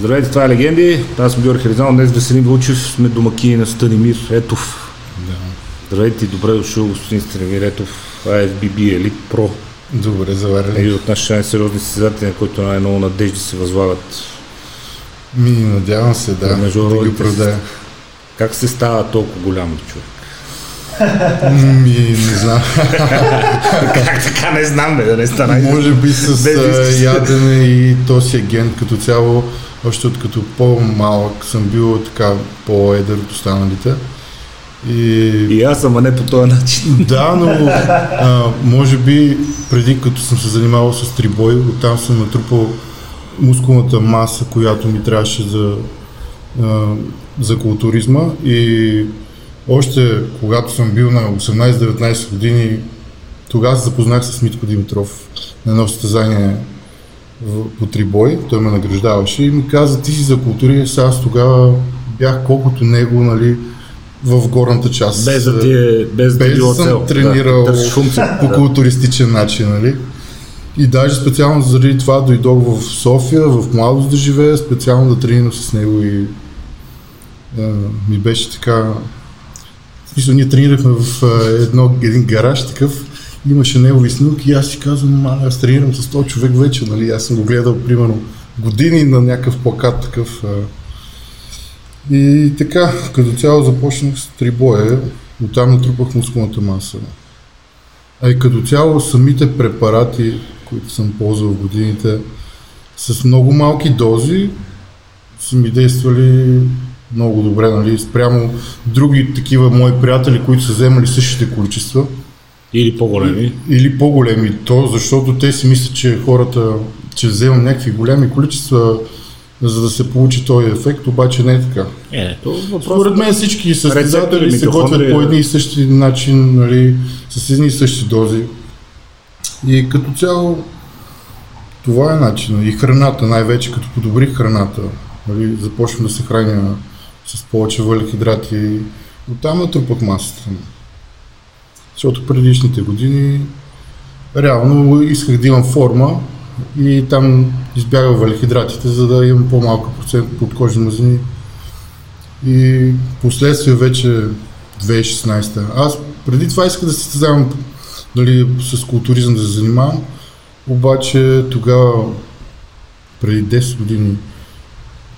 Здравейте, това е Легенди. Аз съм Георги Харизанов. Днес Веселин Вълчев сме домакини на Станимир Етов. Да. Здравейте и добре дошъл, господин Станимир Етов, IFBB Elite Pro. Добре, заварили. Един от нашите най-сериозни състезатели, на които най-много надежди се възлагат. Ми, надявам се, да, Между да ги продая. Как се става толкова голям човек? Ми, не знам. как така не знам, бе, да не стана. Може би с ядене и този агент като цяло, още от като по-малък съм бил така по-едър от останалите. И, И аз съм, а не по този начин. да, но а, може би преди като съм се занимавал с трибой, оттам съм натрупал мускулната маса, която ми трябваше за, а, за културизма и още когато съм бил на 18-19 години, тогава се запознах с Митко Димитров на едно състезание по трибой, той ме награждаваше и ми каза, ти си за културист, аз тогава бях колкото него, нали, в горната част. Без да ти е, без, да Без да съм цел. тренирал Да, функция. по културистичен начин, нали? И даже специално заради това дойдох в София, в младост да живея, специално да тренирам с него и а, ми беше така... Смисъл, ние тренирахме в едно, един гараж такъв, имаше негови снимки и аз си казвам, аз тренирам с този човек вече, нали? Аз съм го гледал примерно години на някакъв плакат такъв. И така, като цяло започнах с трибоя, оттам натрупах мускулната маса. А и като цяло самите препарати, които съм ползвал в годините, с много малки дози са ми действали много добре, нали, спрямо други такива мои приятели, които са вземали същите количества Или по-големи. или по-големи. То, защото те си мислят, че хората, че вземам някакви големи количества, за да се получи този ефект, обаче не е така. Е, то въпрос. Според мен всички състезатели се готвят по едни и същи начин, нали, с едни и същи дози. И като цяло това е начин. И храната, най-вече като подобрих храната, нали, започвам да се храня с повече въглехидрати. Оттам натрупах масата. Защото предишните години реално исках да имам форма и там избягах въглехидратите, за да имам по-малко процент подкожни мазнини и последствие вече 2016. Аз преди това исках да се състезавам нали, с културизъм да се занимавам, обаче тогава, преди 10 години,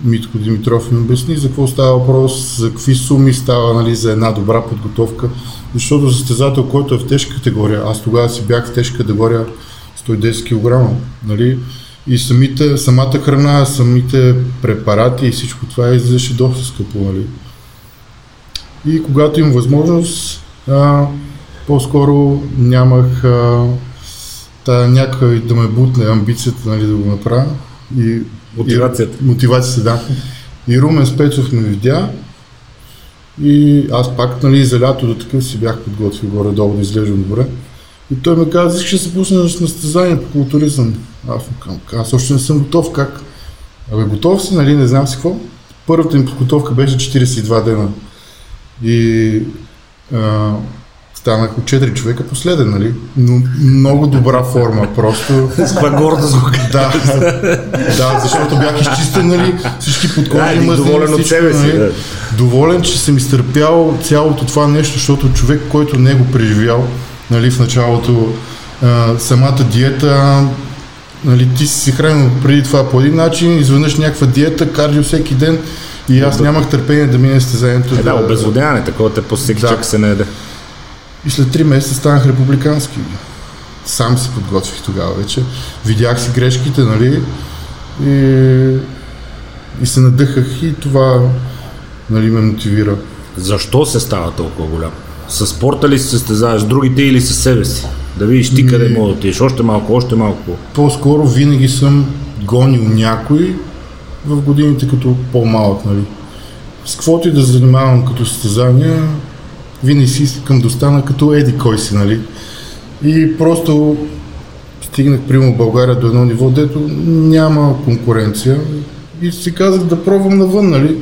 Митко Димитров ми обясни за какво става въпрос, за какви суми става нали, за една добра подготовка, защото състезател, който е в тежка категория, аз тогава си бях в тежка категория 110 кг, нали, и самите, самата храна, самите препарати и всичко това излизаше доста скъпо, нали. И когато имам възможност, а, по-скоро нямах а, та някой да ме бутне амбицията нали, да го направя. И, Мотивацията. И, мотивацията, да. И Румен Спецов ме видя и аз пак нали, за лятото такъв си бях подготвил горе-долу да изглеждам добре. И той ме каза, да се пуснеш на състезание по културизъм. Аз му аз още не съм готов, как? Абе, готов си, нали, не знам си какво. Първата ми подготовка беше 42 дена. И а, станах от 4 човека последен, нали? Но много добра форма, просто. С каква гордост го Да, да, защото бях изчистен, нали, всички Да, един мазнини, доволен от всичко, себе си, нали. да. Доволен, че съм изтърпял цялото това нещо, защото човек, който не го преживял, нали, в началото, а, самата диета, нали, ти си се хранил преди това по един начин, изведнъж някаква диета, кардио всеки ден и аз нямах търпение да мине състезанието. Е, да, обезводяване, такова те по всеки Да. чак се не яде. И след 3 месеца станах републикански. Сам се подготвих тогава вече. Видях си грешките, нали? И, и се надъхах и това нали, ме мотивира. Защо се става толкова голям? С спорта ли се състезаваш, другите или с себе си? Да видиш ти къде мога да отидеш, още малко, още малко. По-скоро винаги съм гонил някой в годините като по-малък, нали? С каквото и да занимавам като състезания, винаги си искам да остана като еди кой си, нали? И просто стигнах, примерно, България до едно ниво, дето няма конкуренция и си казах да пробвам навън, нали?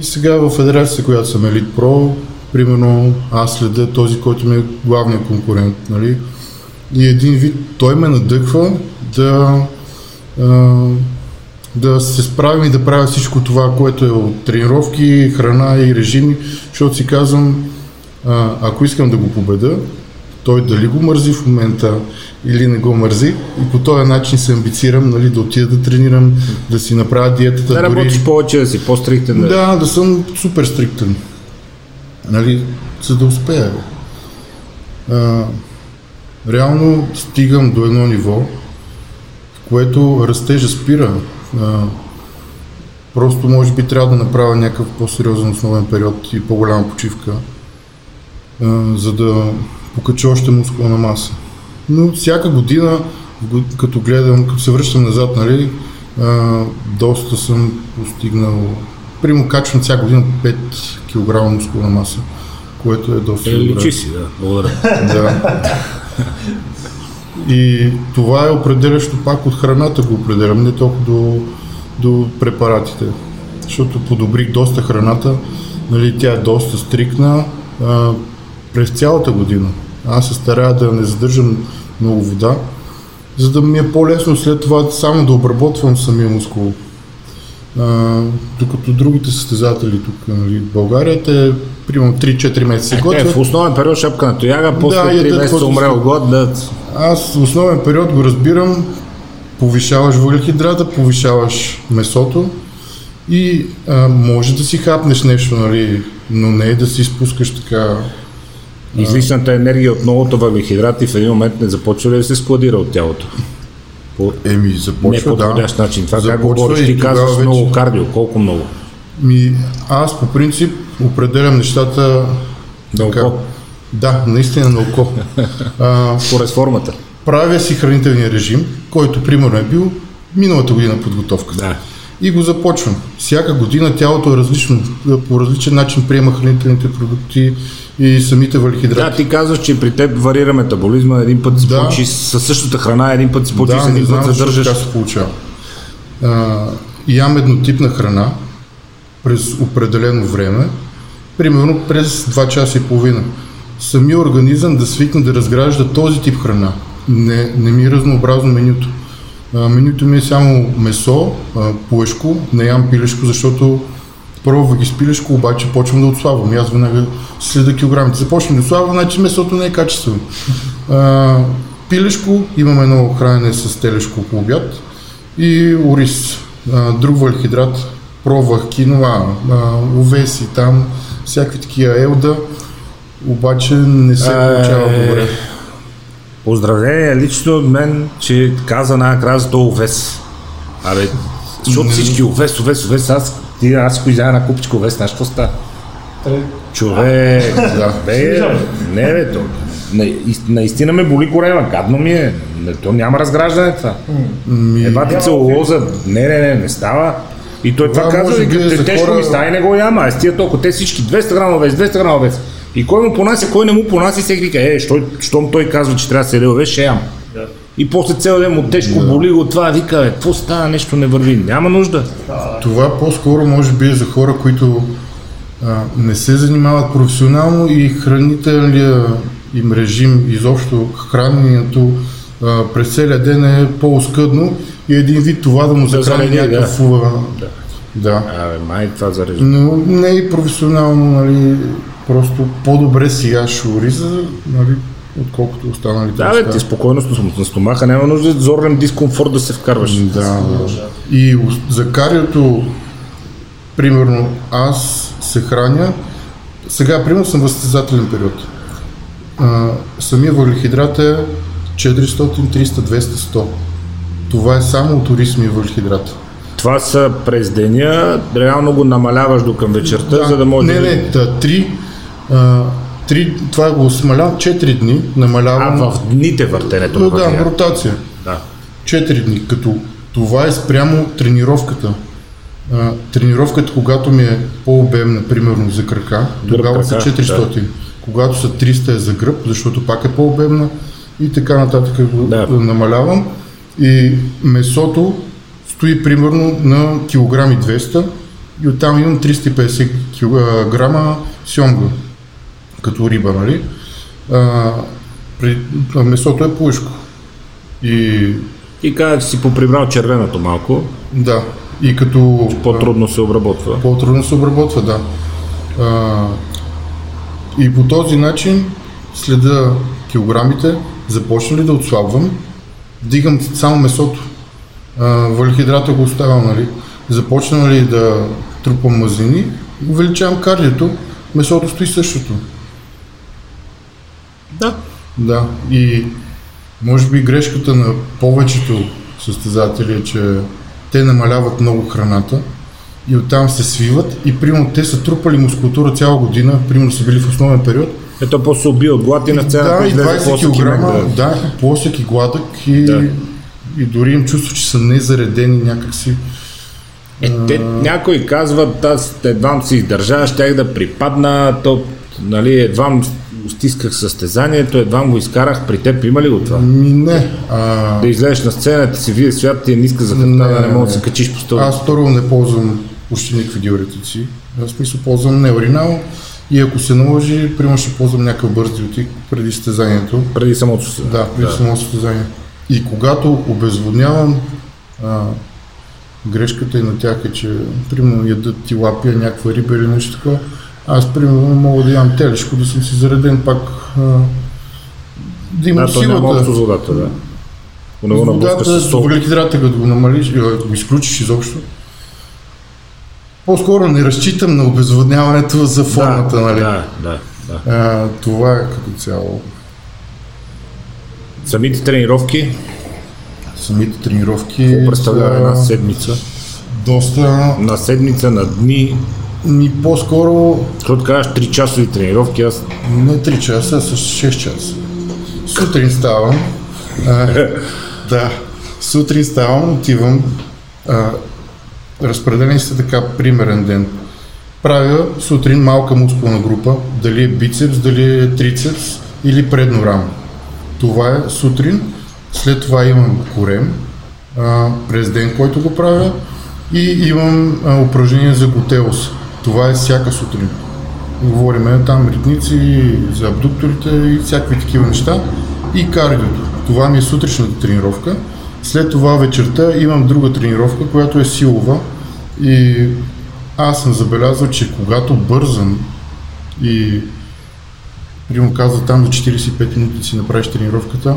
И сега в федерацията, която съм Елит Про, примерно аз следя този, който ми е главният конкурент, нали? И един вид той ме надъхва да да се справим и да правя всичко това, което е от тренировки, храна и режими, защото си казвам, а, ако искам да го победа, той дали го мързи в момента или не го мързи и по този начин се амбицирам нали, да отида да тренирам, да си направя диетата. Да работиш дори... повече, да си по-стриктен. Да, да, да съм супер стриктен. Нали, за да успея. А, реално стигам до едно ниво, в което растежа спира. А, просто може би трябва да направя някакъв по-сериозен основен период и по-голяма почивка, а, за да покача още мускулна маса. Но всяка година, като гледам, като се връщам назад, нали, а, доста съм постигнал, примерно качвам всяка година 5 кг мускулна маса, което е доста е, добре. Личи си, да. Благодаря. да. И това е определящо пак от храната го определям, не толкова до, до препаратите. Защото подобрих доста храната, нали, тя е доста стрикна през цялата година. Аз се старая да не задържам много вода, за да ми е по-лесно след това само да обработвам самия мускул. А, докато другите състезатели тук нали, в България, те примерно 3-4 месеца е, готвят. Е, в основен период шапка на тояга, после да, 3 месеца умре от глад. Да. Аз в основен период го разбирам, повишаваш въглехидрата, повишаваш месото и а, може да си хапнеш нещо, нали, но не е да си спускаш така Излишната енергия от многото въглехидрати в един момент не започва ли да се складира от тялото? По Еми, започва, не по подходящ да. начин. Това как го говориш? Ти казваш вече... много кардио. Колко много? Ми, аз по принцип определям нещата на око. Да, наистина на око. Според формата. Правя си хранителния режим, който примерно е бил миналата година подготовка. Да. И го започвам. Всяка година тялото е различно, по различен начин приема хранителните продукти, и самите въглехидрати. Да, ти казваш, че при теб варира метаболизма, един път си да. получи със същата храна, един път си получи да, с един път задържаш. Да, се получава. А, ям еднотипна храна през определено време, примерно през 2 часа и половина. Самия организъм да свикне да разгражда този тип храна. Не, не ми е разнообразно менюто. А, менюто ми е само месо, а, плъшко, не ям пилешко, защото пробва ги с пилешко, обаче почвам да отслабвам. И аз веднага следа килограмите. Започвам да отслабвам, значи месото не е качествено. А, пилешко, имаме едно хранене с телешко по обяд и ориз. А, друг въглехидрат, пробвах киноа, овеси там, всякакви такива елда, обаче не се получава е, добре. Поздравление лично от мен, че каза за този овес. Абе, защото всички овес, овес, овес, аз ти аз ако изяда на купичка овес, знаеш какво става? Човек, да. бе, не бе, то, наистина ме боли корема, гадно ми е, не, то няма разграждане това. Ми... Ева ти целулоза, не, не, не, не става. И той това, това казва, и като тежко хора... ми става и не го яма, аз тия толкова, те всички 200 грама овес, 200 грама овес. И кой му понася, кой не му понася, всеки вика, е, що, щом той казва, че трябва да се яде овес, ще ям. Да. И после цял ден му тежко да. боли го това, вика, бе, какво става, нещо не върви, няма нужда. Това по-скоро може би е за хора, които а, не се занимават професионално и хранителния им режим, изобщо храненето а, през целия ден е по-оскъдно и един вид това да му да захрани някакъв... Да. да. Абе, май това зарежда. Но не и професионално, нали, просто по-добре си яш ориза, нали, отколкото останалите Да, бе, ти спокойно на стомаха, няма нужда да зорен дискомфорт да се вкарваш. Да, да. И за кариото, примерно, аз се храня, сега, примерно, съм в състезателен период. А, самия въглехидрат е 400, 300, 200, 100. Това е само от орисмия въглехидрат. Това са през деня, реално го намаляваш до към вечерта, да, за да може... Не, не, да, три, а, Три, това го смалявам 4 дни, намалявам... А в дните въртенето на Да, ротация. Да. 4 дни, като това е спрямо тренировката. А, тренировката, когато ми е по-обемна, примерно за крака, тогава са 400. Да. Когато са 300 е за гръб, защото пак е по-обемна и така нататък го да. намалявам. И месото стои примерно на килограми 200 и оттам имам 350 кг сьомга като риба, нали? А, при, а месото е пуешко. И И каза, че си поприбрал червеното малко, Да. И като... по-трудно се обработва. По-трудно се обработва, да. А, и по този начин следа килограмите, започна ли да отслабвам, дигам само месото. А, валихидрата го оставям, нали? Започна ли да трупам мазнини, увеличавам кардиото, месото стои същото. Да. Да, и може би грешката на повечето състезатели е, че те намаляват много храната и оттам се свиват и примерно те са трупали мускулатура цяла година, примерно са били в основен период. Ето после убил глад и на сцената да, и излезе 20 плосък и мек, кг, да. да, плосък и гладък и, Да. и дори им чувство, че са незаредени някакси. Е, те, някои казват, аз едвам се издържа, щях да припадна, то, нали, едвам стисках състезанието, едвам го изкарах. При теб има ли го това? Не, а, Да излезеш на сцената, си види свят, ти е ниска за хребта, да не можеш да се качиш по стола. Аз първо не ползвам почти никакви диуретици. В смисъл ползвам неоринал и ако се наложи, примерно ще ползвам някакъв бърз диотик преди състезанието. Преди самото се. Да, преди да. самото състезание. И когато обезводнявам, а, грешката и на тях е, че примерно ядат тилапия, някаква риба или нещо такова, аз примерно мога да ям телешко, да съм си зареден пак, а, да имам Да, то силата. общо с водата, да. Водата, с въглехидрата, като го намалиш, и го изключиш изобщо, по-скоро не разчитам на обезводняването за формата, да, нали? Да, да, да. А, това е като цяло. Самите тренировки, Самите тренировки какво представлява една седмица? доста На седмица, на дни, ми по-скоро защото казваш 3 часови тренировки, аз не 3 часа, а с 6 часа. Сутрин ставам. А, да, сутрин ставам, отивам. А, разпределени са така примерен ден. Правя сутрин малка мускулна група, дали е бицепс, дали е трицепс или предно рамо. Това е сутрин. След това имам корем а, през ден, който го правя и имам а, упражнение за готелос. Това е всяка сутрин. Говорим там ритници, за абдукторите и всякакви такива неща. И кардиото. Това ми е сутрешната тренировка. След това вечерта имам друга тренировка, която е силова. И аз съм забелязал, че когато бързам и примерно казва там за 45 минути си направиш тренировката,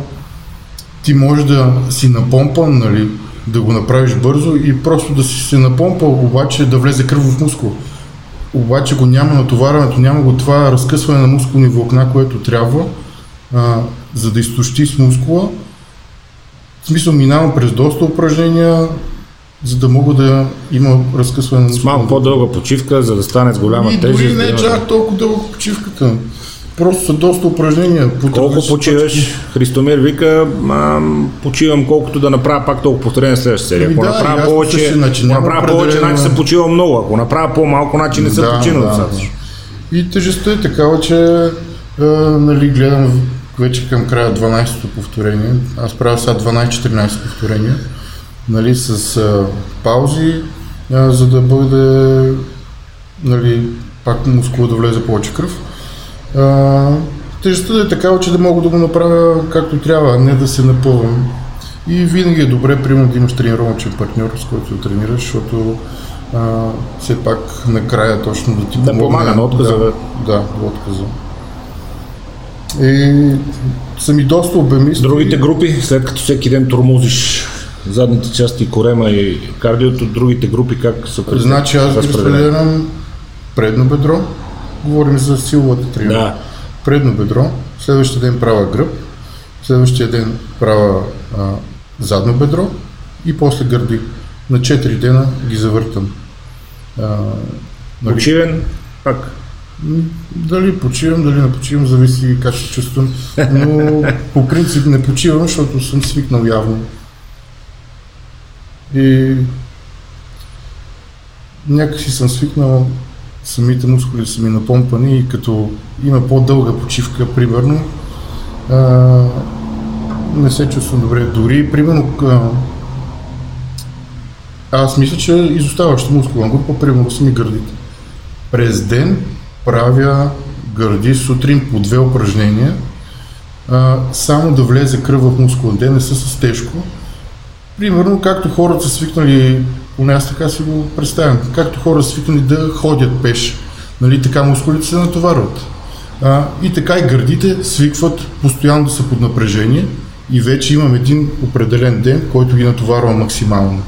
ти можеш да си напомпан, нали, да го направиш бързо и просто да си се напомпал, обаче да влезе кръв в мускул. Обаче го няма натоварването, няма го това разкъсване на мускулни влакна, което трябва, а, за да изтощи с мускула. В смисъл минавам през доста упражнения, за да мога да има разкъсване на с мускулни малко по-дълга почивка, за да стане с голяма и тежест. дори да не е има- чак толкова дълга почивката. Просто са доста упражнения. Колко почиваш? точки. Христомир вика, ам, почивам колкото да направя пак толкова повторение следващата серия. Ами Ако да, и направя повече, ако Няма направя повече, определено- значи съм почивал много. Ако направя по-малко, значи не съм Да, починал да, достатъчно. И тежестта е такава, че а, нали, гледам вече към края 12-то повторение. Аз правя сега 12-14 повторения, нали, с а, паузи, а, за да бъде нали, пак мускула да влезе повече кръв. А, тежестта е такава, че да мога да го направя както трябва, а не да се напъвам. И винаги е добре, примерно, да имаш тренировъчен партньор, с който да тренираш, защото а, все пак накрая точно да ти Да помогне. помага на отказа, Да, да. отказа. И са ми доста обемисти. Другите групи, след като всеки ден тормозиш задните части, корема и кардиото, другите групи как са Значи аз ги разпределям предно бедро, говорим за силовата тренировка. Да. Предно бедро, следващия ден правя гръб, следващия ден правя а, задно бедро и после гърди. На 4 дена ги завъртам. А, нали, Почивен, пак. Дали почивам, дали не почивам, зависи как се чувствам. Но по принцип не почивам, защото съм свикнал явно. И някакси съм свикнал самите мускули са ми напомпани и като има по-дълга почивка, примерно, а, не се чувствам добре. Дори, примерно, а, аз мисля, че изоставаща мускулна група, примерно, са ми гърдите. През ден правя гърди сутрин по две упражнения, а, само да влезе кръв в мускулен ден, не са с тежко. примерно, както хората са свикнали, поне аз така си го представям, както хората са свикнали да ходят пеш, нали, така мускулите се натоварват. А, и така и гърдите свикват постоянно да са под напрежение и вече имам един определен ден, който ги натоварва максимално.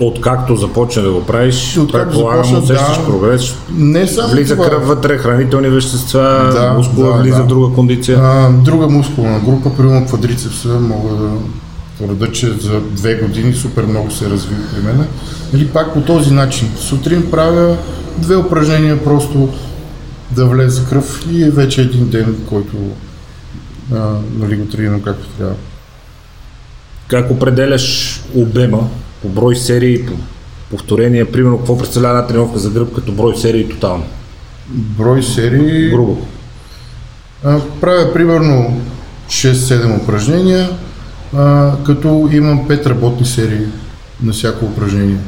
Откакто започна да го правиш, Откакто предполагам, усещаш да. прогрес. Не само Влиза това. кръв вътре, хранителни вещества, Да, мускула да, влиза да. в друга кондиция. А, друга мускулна група, примерно квадрицепса, мога да твърда, че за две години супер много се разви при мен. Или пак по този начин. Сутрин правя две упражнения просто да влезе кръв и е вече един ден, който а, нали, го тренирам както трябва. Как определяш обема по брой серии, по повторения, примерно какво представлява една тренировка за гръб като брой серии тотално? Брой серии. Грубо. А, правя примерно 6-7 упражнения, а, като имам 5 работни серии на всяко упражнение.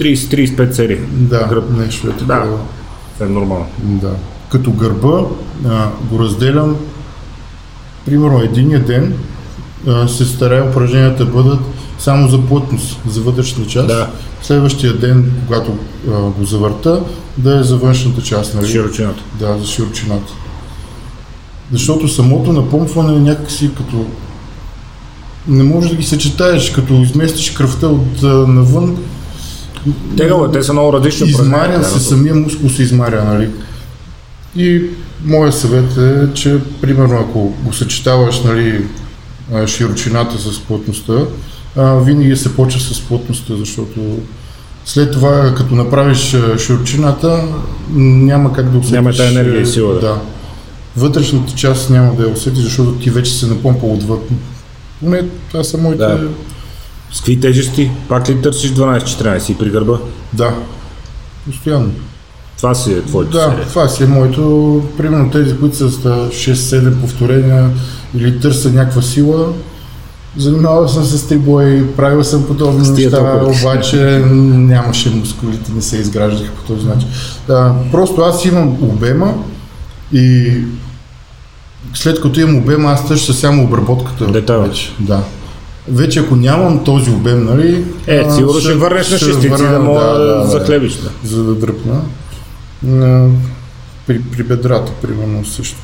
30-35 серии. Да, Гръб. нещо е такова. Да. Това е нормално. Да. Като гърба а, го разделям, примерно единия ден а, се старая упражненията да бъдат само за плътност, за вътрешна част. Да. Следващия ден, когато а, го завърта, да е за външната част. Нали? Широчината. Да, за широчината. Защото самото напомпване е някакси като... Не можеш да ги съчетаеш, като изместиш кръвта от а, навън, Тегаво, е, те са много различни Измаря се, самия мускул се измаря, нали? И моят съвет е, че примерно ако го съчетаваш, нали, широчината с плътността, а, винаги се почва с плътността, защото след това, като направиш широчината, няма как да усетиш. Няма тая енергия и сила, да. Да. Вътрешната част няма да я усетиш, защото ти вече се напомпал отвъд. Поне това са моите... Да. С какви тежести? Пак ли търсиш 12-14 и при гърба? да. Постоянно. Това си е твоето Да, серия. това си е моето. Примерно тези, които са с 6-7 повторения или търся някаква сила, занимавал съм се с трибой, правил съм подобни неща, обаче нямаше мускулите, не се изграждаха по този начин. Да, просто аз имам обема и след като имам обема, аз търся само обработката. Детайла. Вече. Да. Вече ако нямам този обем, нали... Е, сигурно ще върнеш на шестици да мога да, захлебиш. Да. за да дръпна. При, при бедрата, примерно, също.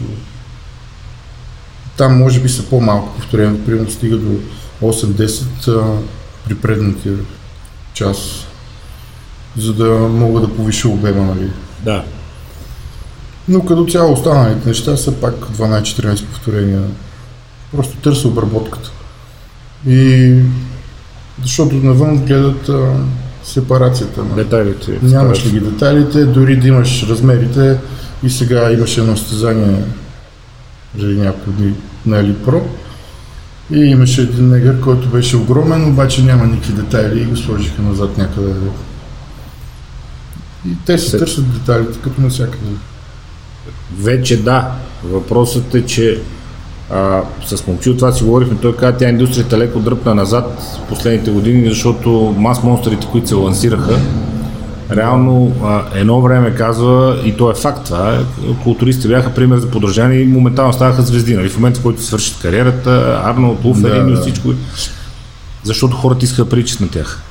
Там може би са по-малко повторения, примерно стига до 8-10 а, при предната част, за да мога да повиша обема, нали. да. Но като цяло останалите неща са пак 12-14 повторения. Просто търся обработката. И защото навън гледат а, сепарацията. Нали. Детайлите. Нямаш ли ги детайлите, дори да имаш размерите и сега имаше едно състезание преди няколко дни на Pro и имаше един негър, който беше огромен, обаче няма никакви детайли и го сложиха назад някъде. И те се Се- търсят детайлите, като навсякъде. Вече да. Въпросът е, че а, с момчил това си говорихме, той каза, тя индустрията леко дръпна назад в последните години, защото мас монстрите, които се лансираха, реално а, едно време казва, и то е факт това, културистите бяха пример за подражание и моментално ставаха звезди. Нали? В момента, в който свършат кариерата, Арнолд, Луферин Да, и всичко, защото хората искаха да приличат на тях.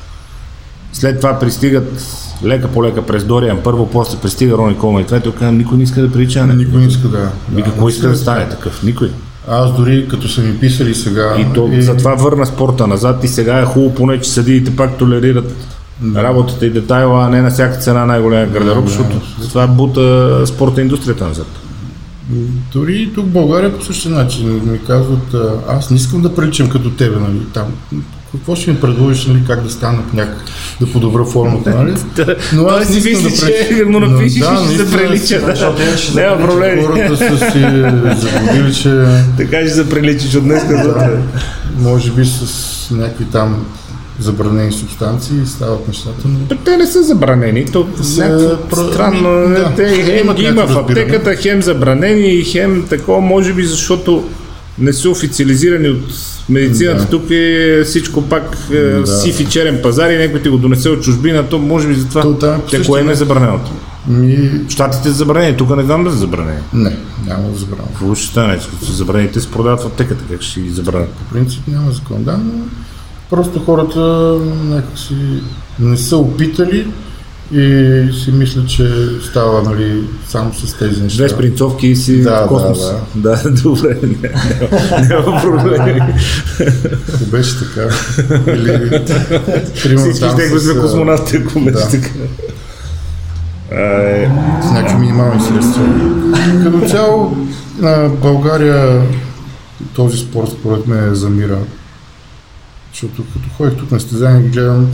След това пристигат лека по лека през Дориан, първо, после пристига Рони Колман и това и той казва, никой не иска да прилича. Никой не иска да. Ми какво иска да стане такъв? Никой. Аз дори като са ми писали сега. И то затова върна спорта назад и сега е хубаво поне, че съдиите пак толерират работата и детайла, а не на всяка цена най-голям гардероб, Да, защото това бута спорта индустрията назад. Дори и тук в България по същия начин ми казват, аз не искам да приличам като тебе, нали, там. Какво ще ми предложиш, нали, как да стана някак, да подобра формата, нали? Но аз си не мисли, да че му напишеш да, и ще се прилича. защото иначе ще Няма проблеми. Хората са си загубили, че Така ще се приличиш от днес да, може би с някакви там забранени субстанции стават нещата, но Те не са забранени, то някакво про- странно. ами, Да, да, те хем ги има в аптеката, хем забранени, хем такова, може би защото не са официализирани от медицината. Да. Тук е всичко пак е, Да. сив и черен пазар и някой ти го донесе от чужбина, то може би затова. То по Те кое не е забраненото? ми... Штатите са забранени, тук не знам да са забранени. Не, няма да забравя. Какво ще стане? Като са забранени, те се продават в аптеката, как ще ги забранят? По принцип няма закон, да, но Просто хората някакси не са опитали и си мисля, че става нали, само с тези неща. Две спринцовки и си Да, в космоса. Да, да. добре. Не, няма, проблеми. Ако беше така. Или, Всички ще с, сме космонавти, ако беше да. така. Е, с някакви минимални средства. Като цяло на България този спорт според мен замира. Защото като ходих тук на стезания ги гледам,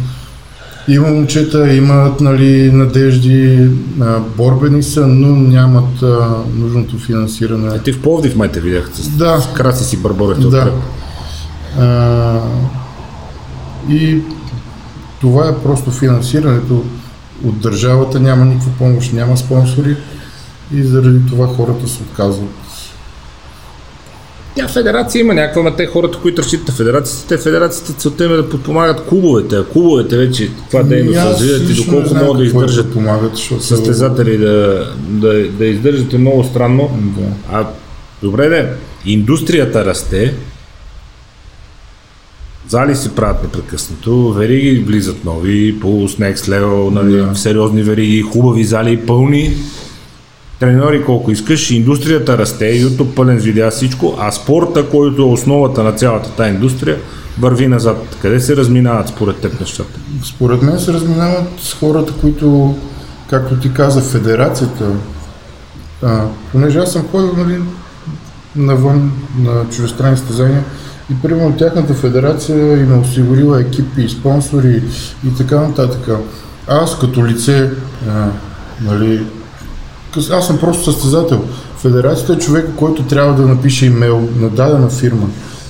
има момчета, имат нали, надежди, борбени са, но нямат а, нужното финансиране. ти в Пловдив май те видях с, Да, с краси си бърборите Да. А, и това е просто финансирането от държавата, няма никаква помощ, няма спонсори и заради това хората се отказват. Тя федерация има някаква, но те хората, които разчитат на федерацията, федерацията целта им е да подпомагат клубовете, а клубовете вече това дейност И аз развиват и доколко могат да е издържат помагат, състезатели да, да, да издържат е много странно. Да. А добре де, индустрията расте, зали се правят непрекъснато, вериги влизат нови, по Next Level, нали, Да. сериозни вериги, хубави зали, пълни, треньори колко искаш, индустрията расте, YouTube пълен с видеа всичко, а спорта, който е основата на цялата тази индустрия, върви назад. Къде се разминават според теб нещата? Според мен се разминават с хората, които, както ти каза, федерацията, а, понеже аз съм ходил нали, навън на чужестранни състезания и примерно тяхната федерация им е осигурила екипи спонсори и така нататък. Аз като лице, а, нали, аз съм просто състезател. Федерацията е човека, който трябва да напише имейл на дадена фирма,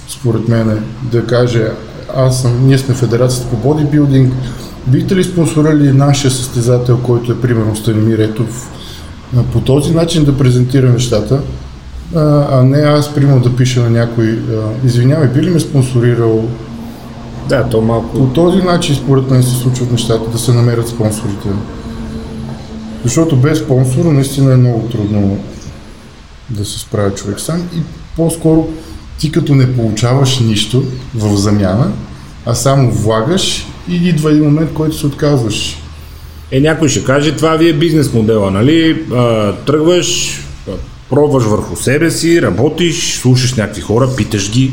според мен, да каже, аз съм, ние сме федерацията по бодибилдинг, бихте ли спонсорили нашия състезател, който е примерно Станимир Етов, по този начин да презентира нещата, а, не аз примерно да пиша на някой, извинявай, би ли ме спонсорирал? Да, то малко... По този начин според мен се случват нещата, да се намерят спонсорите. Защото без спонсор наистина е много трудно да се справя човек сам и по-скоро ти като не получаваш нищо в замяна, а само влагаш и идва един момент, който се отказваш. Е, някой ще каже, това ви е бизнес модела, нали? А, тръгваш, пробваш върху себе си, работиш, слушаш някакви хора, питаш ги,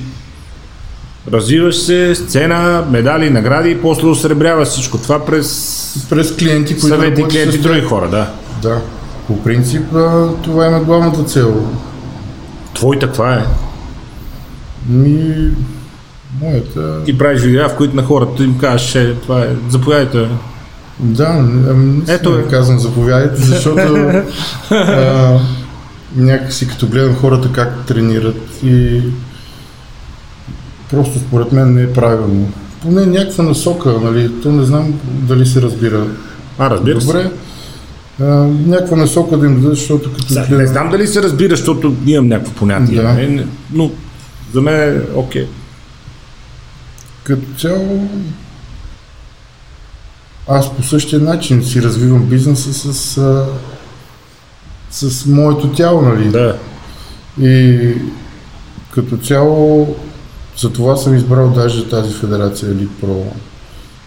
развиваш се, сцена, медали, награди и после осребряваш всичко това през През клиенти, които съвети, клиенти, с други хора, да. Да. По принцип, това е главната цел. Твоята каква е? Ми, моята... Ти правиш видеа, в които на хората им кажеш, е, това е, заповядайте. Да, ами, Ето Ето е. казвам заповядайте, защото а, някакси като гледам хората как тренират и просто според мен не е правилно. Поне някаква насока, нали, то не знам дали се разбира. А, разбира се. Добре, а, някаква насока да им дадат, защото като гледам... Не знам дали се разбира, защото имам някакво понятие, Да. не, не, но за мен е окей. Като цяло аз по същия начин си развивам бизнеса с, а, с моето тяло, нали? Да. И като цяло за това съм избрал даже тази федерация Elite Pro,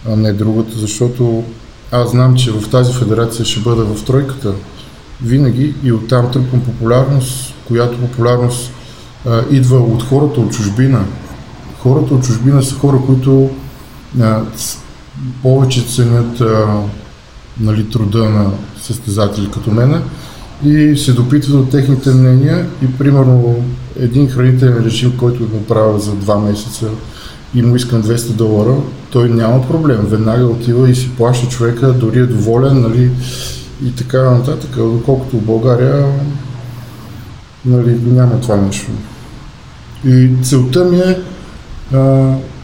а не другата, защото аз знам, че в тази федерация ще бъда в тройката винаги и оттам тръпвам популярност, която популярност а, идва от хората от чужбина. Хората от чужбина са хора, които а, повече ценят а, нали, труда на състезатели като мене и се допитват от техните мнения и примерно един хранителен режим, който го правя за два месеца и му искам 200 долара, той няма проблем. Веднага отива и си плаща човека, дори е доволен, нали, и така нататък. Доколкото в България нали, няма това нещо. И целта ми е а,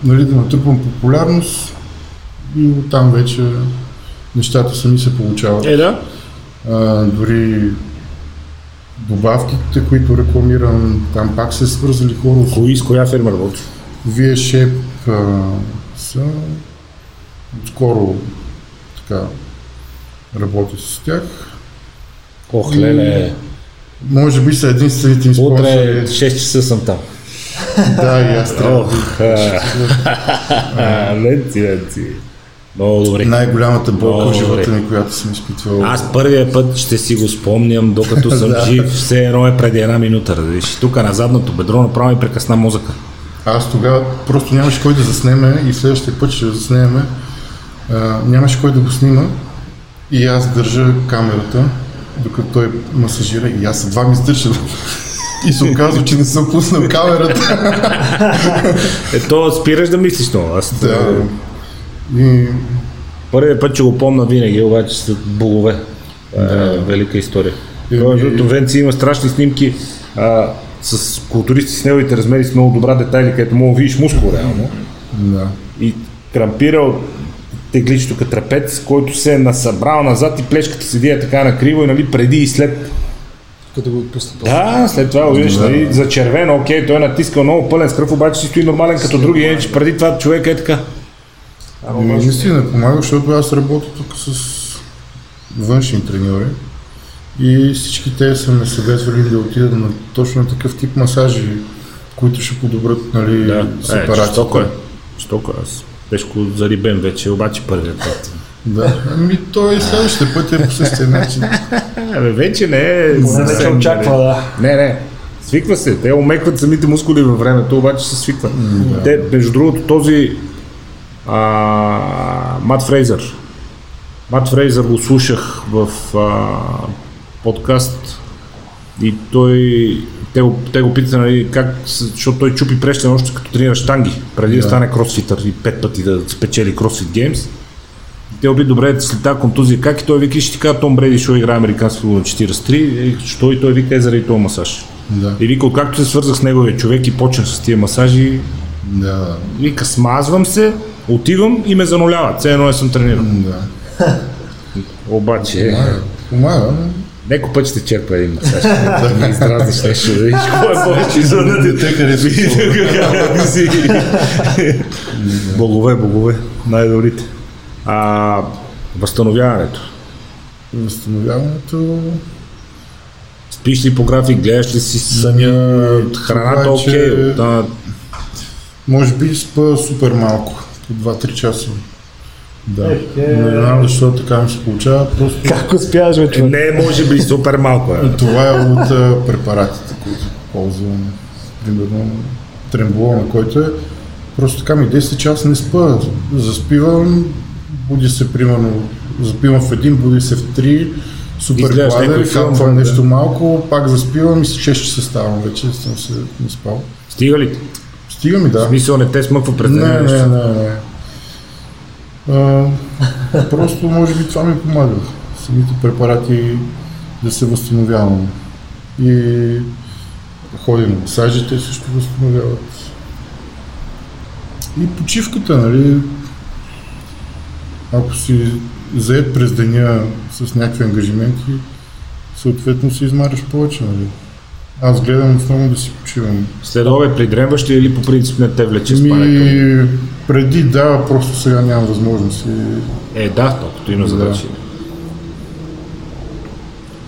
нали, да натрупам популярност и оттам вече нещата сами се получават. Е, да. А, дори добавките, които рекламирам, там пак се свързали хора. Кои, с коя фирма работиш? Вие Шеп а, са скоро така работя с тях. Ох, леле. Може би са единствените Утре спонсори. 6 часа съм там. Да, и аз трябва. Ох, ленци, ленци. Много добре. Най-голямата болка в живота ми, която съм изпитвал. Аз първия път ще си го спомням, докато съм Да. жив, все едно е преди една минута. Разбираш. Тук на задното бедро направо ми прекъсна мозъка. Аз тогава просто нямаше кой да заснеме и следващия път ще заснеме. А, нямаше кой да го снима и аз държа камерата, докато той масажира и аз едва ми издържа. И се оказва, че не съм пуснал камерата. Ето, спираш да мислиш много. Аз да. И първият път, че го помня винаги, обаче са богове. Това е велика история. Между Венци има страшни снимки а, с културисти с неговите размери с много добра детайли, където мога да видиш мускул реално. да. и крампирал теглич тук трапец, който се е насъбрал назад и плешката седи е така накриво и нали, преди и след. Като го отпусна. Да, след това го виждаш, нали, за червено, окей, той е натискал много пълен скръв, обаче си стои нормален като други, иначе преди това човек е така. И наистина помага, защото аз работя тук с външни треньори и всички те са ме съветвали да отида на точно на такъв тип масажи, които ще подобрят нали, Да, е, сепарацията. жестоко е. Жестоко е. Аз тежко зарибен вече, обаче първият път. Да, ами той и следващия път е по същия начин. Абе, вече не е Поне вече съвсем, очаква, нали. да. Не, не. Свиква се. Те омекват самите мускули във времето, обаче се свикват. Те, между другото, този а, Мат Фрейзър. Мат Фрейзър го слушах в а, подкаст и той те го, те го питат, нали, как, защото той чупи прещен още като тренира штанги, преди да, Да. стане кросфитър и пет пъти да спечели кросфит геймс. Те оби добре след тази контузия. Как и той вика, ще ти кажа, Том Бреди ще играе американски футбол на 43. И що и той вика е заради този масаж. Да, И вика, откакто се свързах с неговия човек и почнах с тия масажи, да, вика, смазвам се, отивам и ме зануляват. Все едно не съм тренирал. да. Обаче, Помага, неко път ще черпа един масаж. Да ме издразниш нещо, да видиш кой е повече извън Не те харесва. Богове, богове, най-добрите. А, възстановяването. Възстановяването Спиш ли по график, гледаш ли си съня, Ами, храната окей, да, може би спа супер малко, по 2-3 часа. Да, Ех, е. не знам защо така ми се получава, просто Как успяваш, бе, човек? не може би супер малко. Е. Това е от а, препаратите, които ползвам. Примерно тремболона, който е просто така ми 10 часа не спа. Заспивам, буди се примерно, запивам в един, буди се в три, супер Изгледаш гладен, хапвам да. нещо малко, пак заспивам и с 6 часа ставам вече, съм се не спал. Стига ли? Ти? Стига ми да. В смисъл не те смъква през Не, не, не, не. А, просто може би това ми помага. Самите препарати да се възстановявам. И ходим на масажите също възстановяват. И почивката, нали? Ако си заед през деня с някакви ангажименти, съответно си измаряш повече, нали? Аз гледам основно да си почивам. След обед придремваш ли или по принцип не те влече спането? Ми, преди да, просто сега нямам възможност. И... Е, да, толкова има Да. задачи.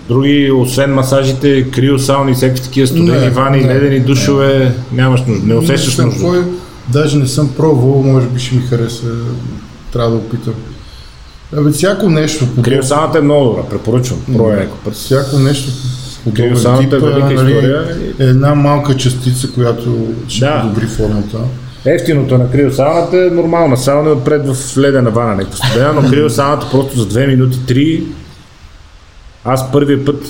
Други, освен масажите, криосауни, всеки такива студени Не, вани, не. ледени душове, нямаш нужда, не усещаш Не нужда. кой, даже не съм пробвал, може би ще ми хареса. Трябва да опитам. Абе, всяко нещо Криосауната е много добра, препоръчвам. Пробвай някой път. всяко нещо подобен Криосауната е тип, велика нали, история. е една малка частица, която ще Да. подобри формата. Ефтиното на криосауната е нормална сауна е отпред в ледена вана, някаква студена, но криосауната просто за 2 минути, 3. Аз първия път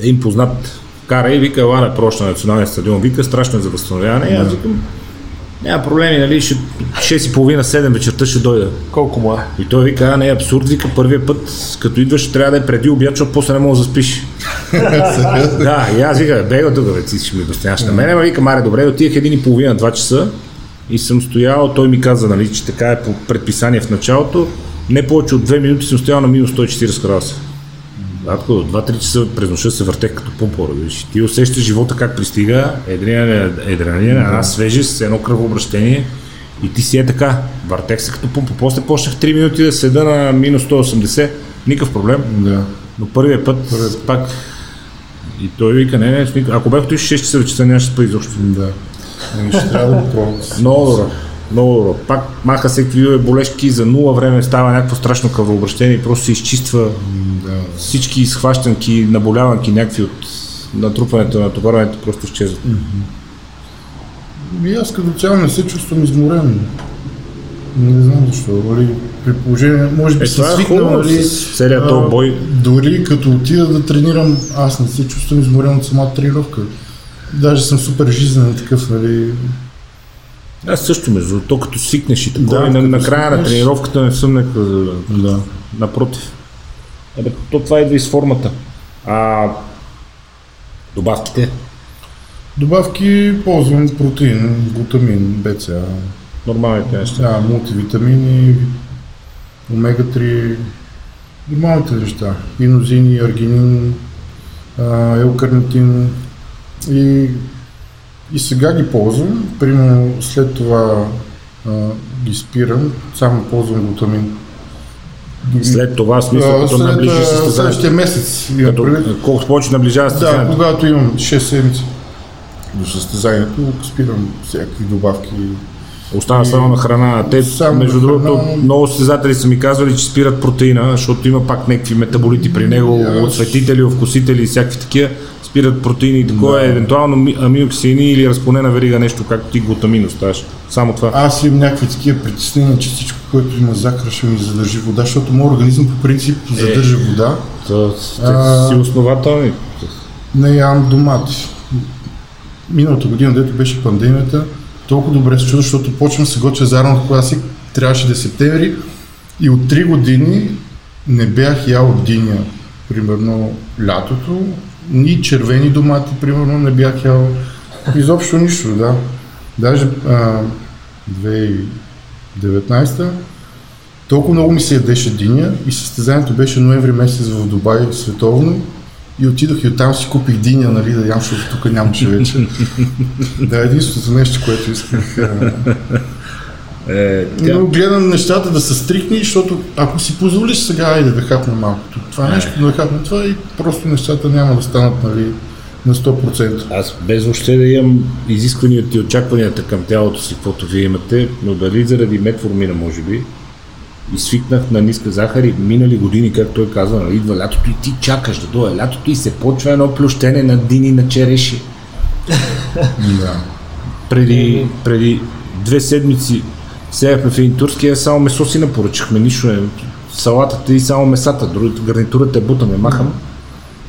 един познат кара и вика, ела на прош на националния стадион, вика, страшно е за възстановяване. И аз викам, няма проблеми, нали, ще, 6.30-7 вечерта ще дойда. Колко му е? И той вика, а не, абсурд, вика, първия път, като идваш, трябва да е преди обяд, защото после не мога да заспиш. да, и аз вика, бега тук, бе, ти ще ми обясняваш на мен, ама вика, маре, добре, отидах един и половина, два часа и съм стоял, той ми каза, нали, че така е по предписание в началото, не повече от две минути съм стоял на минус 140 градуса. Татко, до 2-3 часа през нощта се въртех като помпора. Виж. Ти усещаш живота как пристига, едрина, едрина, една свежест, едно кръвообращение и ти си е така. Въртех се като помпа. После почнах 3 минути да седа на минус 180, никакъв проблем. Да. Но първият път пак и той вика, не, не, ако бях отишъл 6 часа вечерта, нямаше да спа изобщо. Да. Ами ще трябва да го пробвам. Много добро. Много добро. Пак маха всеки видове болешки, за нула време става някакво страшно кръвообращение и просто се изчиства Да. всички изхващанки, наболяванки някакви от натрупването на товарването просто изчезват. И аз като цяло не се чувствам изморен. Не знам защо. Нали, при положение, може би Е, се това е свикнал, нали, целият този бой. Дори като отида да тренирам, аз не се чувствам изморен от самата тренировка. Даже съм супер жизнен такъв, нали. Аз също между другото, като свикнеш и такова, Да, и на, на края на тренировката не съм някакъв, Да. напротив. Абе, то това идва из формата. А добавките, Добавки ползвам протеин, глутамин, БЦА, нормалните неща. да, мултивитамини, омега-3, нормалните неща. Инозини, аргинин, елкарнитин и, и сега ги ползвам. Примерно след това а, ги спирам, само ползвам глутамин. След това, смисъл, като след, наближи състезанието. Следващия месец Като, предвид. колкото повече наближава Да, състезанието. когато имам 6 седмици до състезанието, спирам всякакви добавки. Остава само на храна. Те, Само между на другото, храна. много състезатели са ми казвали, че спират протеина, защото има пак някакви метаболити при него, Аз- отсветители, овкусители и всякакви такива. Спират протеини и такова, Да. е, евентуално ми- аминоксини или разклонена верига нещо, както ти глутамин оставаш. Само това. Аз имам някакви такива притеснения, че всичко, което има захар, ще ми задържи вода, защото моят организъм по принцип задържа вода. То, А- си основателни. Не ям домати. Миналата година, дето беше пандемията, толкова добре се чуда, защото почвам да се готвя за Арнолд Класик, трябваше да е септември и от 3 години не бях ял диня. Примерно лятото, ни червени домати, примерно, не бях ял. Изобщо нищо, да. Даже а, 2019 толкова много ми се ядеше диня и състезанието беше ноември месец в Дубай световно и отидох и оттам си купих диня, нали, да ям, защото тук нямаше вече. да, единственото нещо, което исках. а, Е, тя, Но гледам нещата да са стрикни, защото ако си позволиш сега, айде да хапна малко. Това нещо, да хапна това и просто нещата няма да станат нали, на 100%. аз без въобще да имам изискванията и очакванията към тялото си, каквото вие имате, но дали заради метформина, може би, и свикнах на ниска захар и минали години, както той казва, нали, идва лятото и ти чакаш да дойде лятото и се почва едно плющене на дини на череши. Да. Преди, преди две седмици седяхме в един турски, а само месо си напоръчахме, нищо не. Салатата и само месата, другата гарнитурата е бутаме, махам.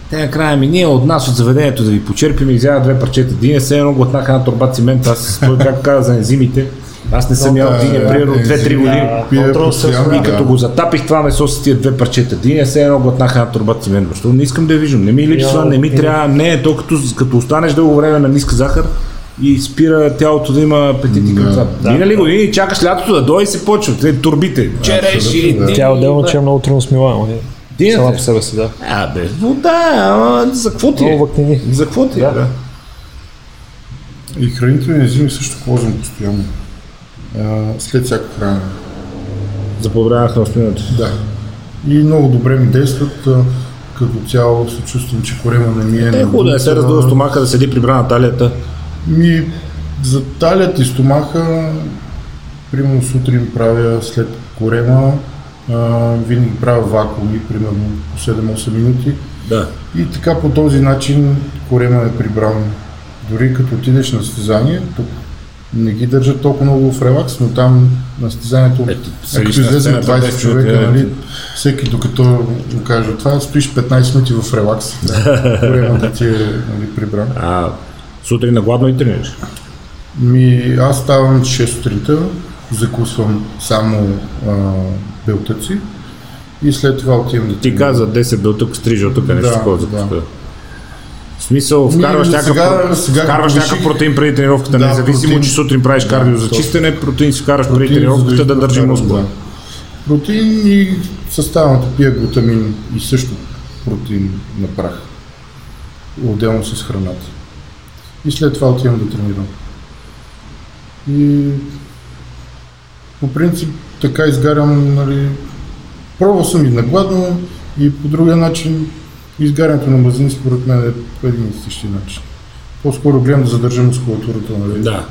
Те накрая ми, ние от нас, от заведението да ви почерпим и взява две парчета диня, все едно глътнаха една турба цимент, аз той как каза за ензимите, аз не съм ял диня да, примерно 2-3 ензими. години. Пие се И като го затапих това месо с тия две парчета диня, все едно глътнаха една турба цимент. Защото не искам да я виждам, не ми липсва, не ми трябва, не е то като, като останеш дълго време на ниска захар и спира тялото да има апетит и към Да. това. Минали години чакаш лятото да дойде и се почва. Те турбите, череши, да. Тя е отделно, да. че е много трудно смила. Дината Сама е. по себе си, да. А, бе, вода, ама за какво ти е? За какво ти е? Да. Да. И хранителни ензими също ползвам постоянно. А, след всяко хранене. За подобряване на храносмилането. Да. И много добре ми действат. Като цяло се чувствам, че корема не ми е. Е, хубаво да не се раздува стомаха, да седи прибрана талията. Ми, за талията и стомаха, примерно сутрин правя след корема, а, винаги правя вакууми, примерно по 7-8 минути. Да. И така по този начин корема е прибран. Дори като отидеш на състезание, тук не ги държат толкова много в релакс, но там на състезанието, на излезе на сцената, 20 10 човека, човека, нали, всеки докато му каже това, стоиш 15 минути в релакс. Да, корема да ти е нали, прибран. А, сутрин на гладно и тренираш. Ми, аз ставам 6 сутринта, закусвам само а, белтъци и след това отивам да Ти тренирам. каза 10 белтък с 3 жълтъка, нещо Да, такова да. закуска. В смисъл, Ми, вкарваш някакъв, сега- сега вкарваш като някакъв реших- протеин преди тренировката, Да, независимо, протеин. че сутрин правиш Да, кардио за чистене, протеин си вкараш преди тренировката да държи мускула. да. Протеин и съставната пия глутамин и също протеин на прах. Отделно с храната. И след това отивам да тренирам. И по принцип така изгарям, нали, пробвал съм и на гладно и по другия начин изгарянето на мазнини според мен е по един и същи начин. По-скоро гледам да задържа мускулатурата, нали? Да.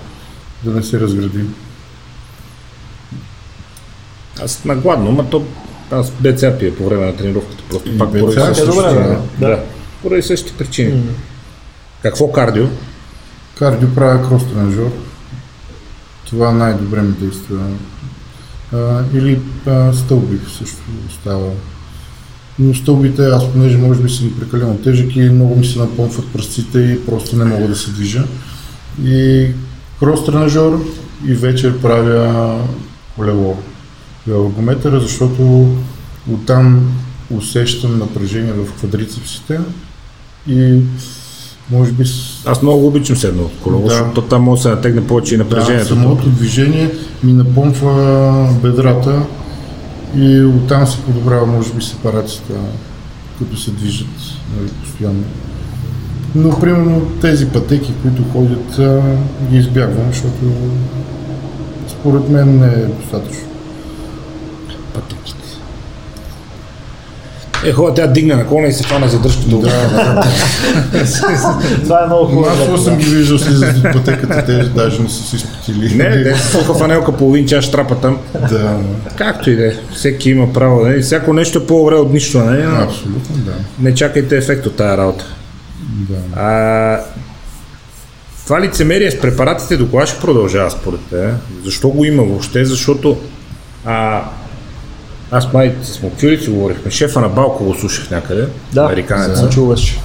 да не се разгради. Аз на гладно, ма то аз БЦА пия по време на тренировката. Просто И пак поради същите да. да. Поради същите причини. Какво кардио? Кардио правя крос тренажер. Това най-добре ми действа. А, или а, стълби също става. Но стълбите, аз понеже може би съм прекалено тежък и много ми се напомпват пръстците и просто не мога да се движа. И крос тренажер и вечер правя колело. Велогометъра, защото оттам усещам напрежение в квадрицепсите и може би Аз много обичам седно от колело, Да. защото там може да се натегне повече и Да, напрежението. самото движение ми напомпва бедрата и оттам се подобрява, може би, сепарацията, като се движат нали, постоянно. Но, примерно, тези пътеки, които ходят, ги избягвам, защото според мен не е достатъчно. Пътеките. Е, хора, тя дигна на коня и се фана за дръжката. Да, да. Това е много хубаво. Масово съм ги виждал слизат от пътеката, те даже не са си спотили. Не, те са суха фанелка половин час штрапа там. Да, Както и да е. Всеки има право. Нали? Всяко нещо е по-добре от нищо. Нали? Но абсолютно, да. Не чакайте ефект от тази работа. да. А, това лицемерие с препаратите до кога ще продължава според те? Защо го има въобще? Защото а, аз май с Мокюри си говорихме, шефа на Балко го слушах някъде, Да, американеца. чуваш.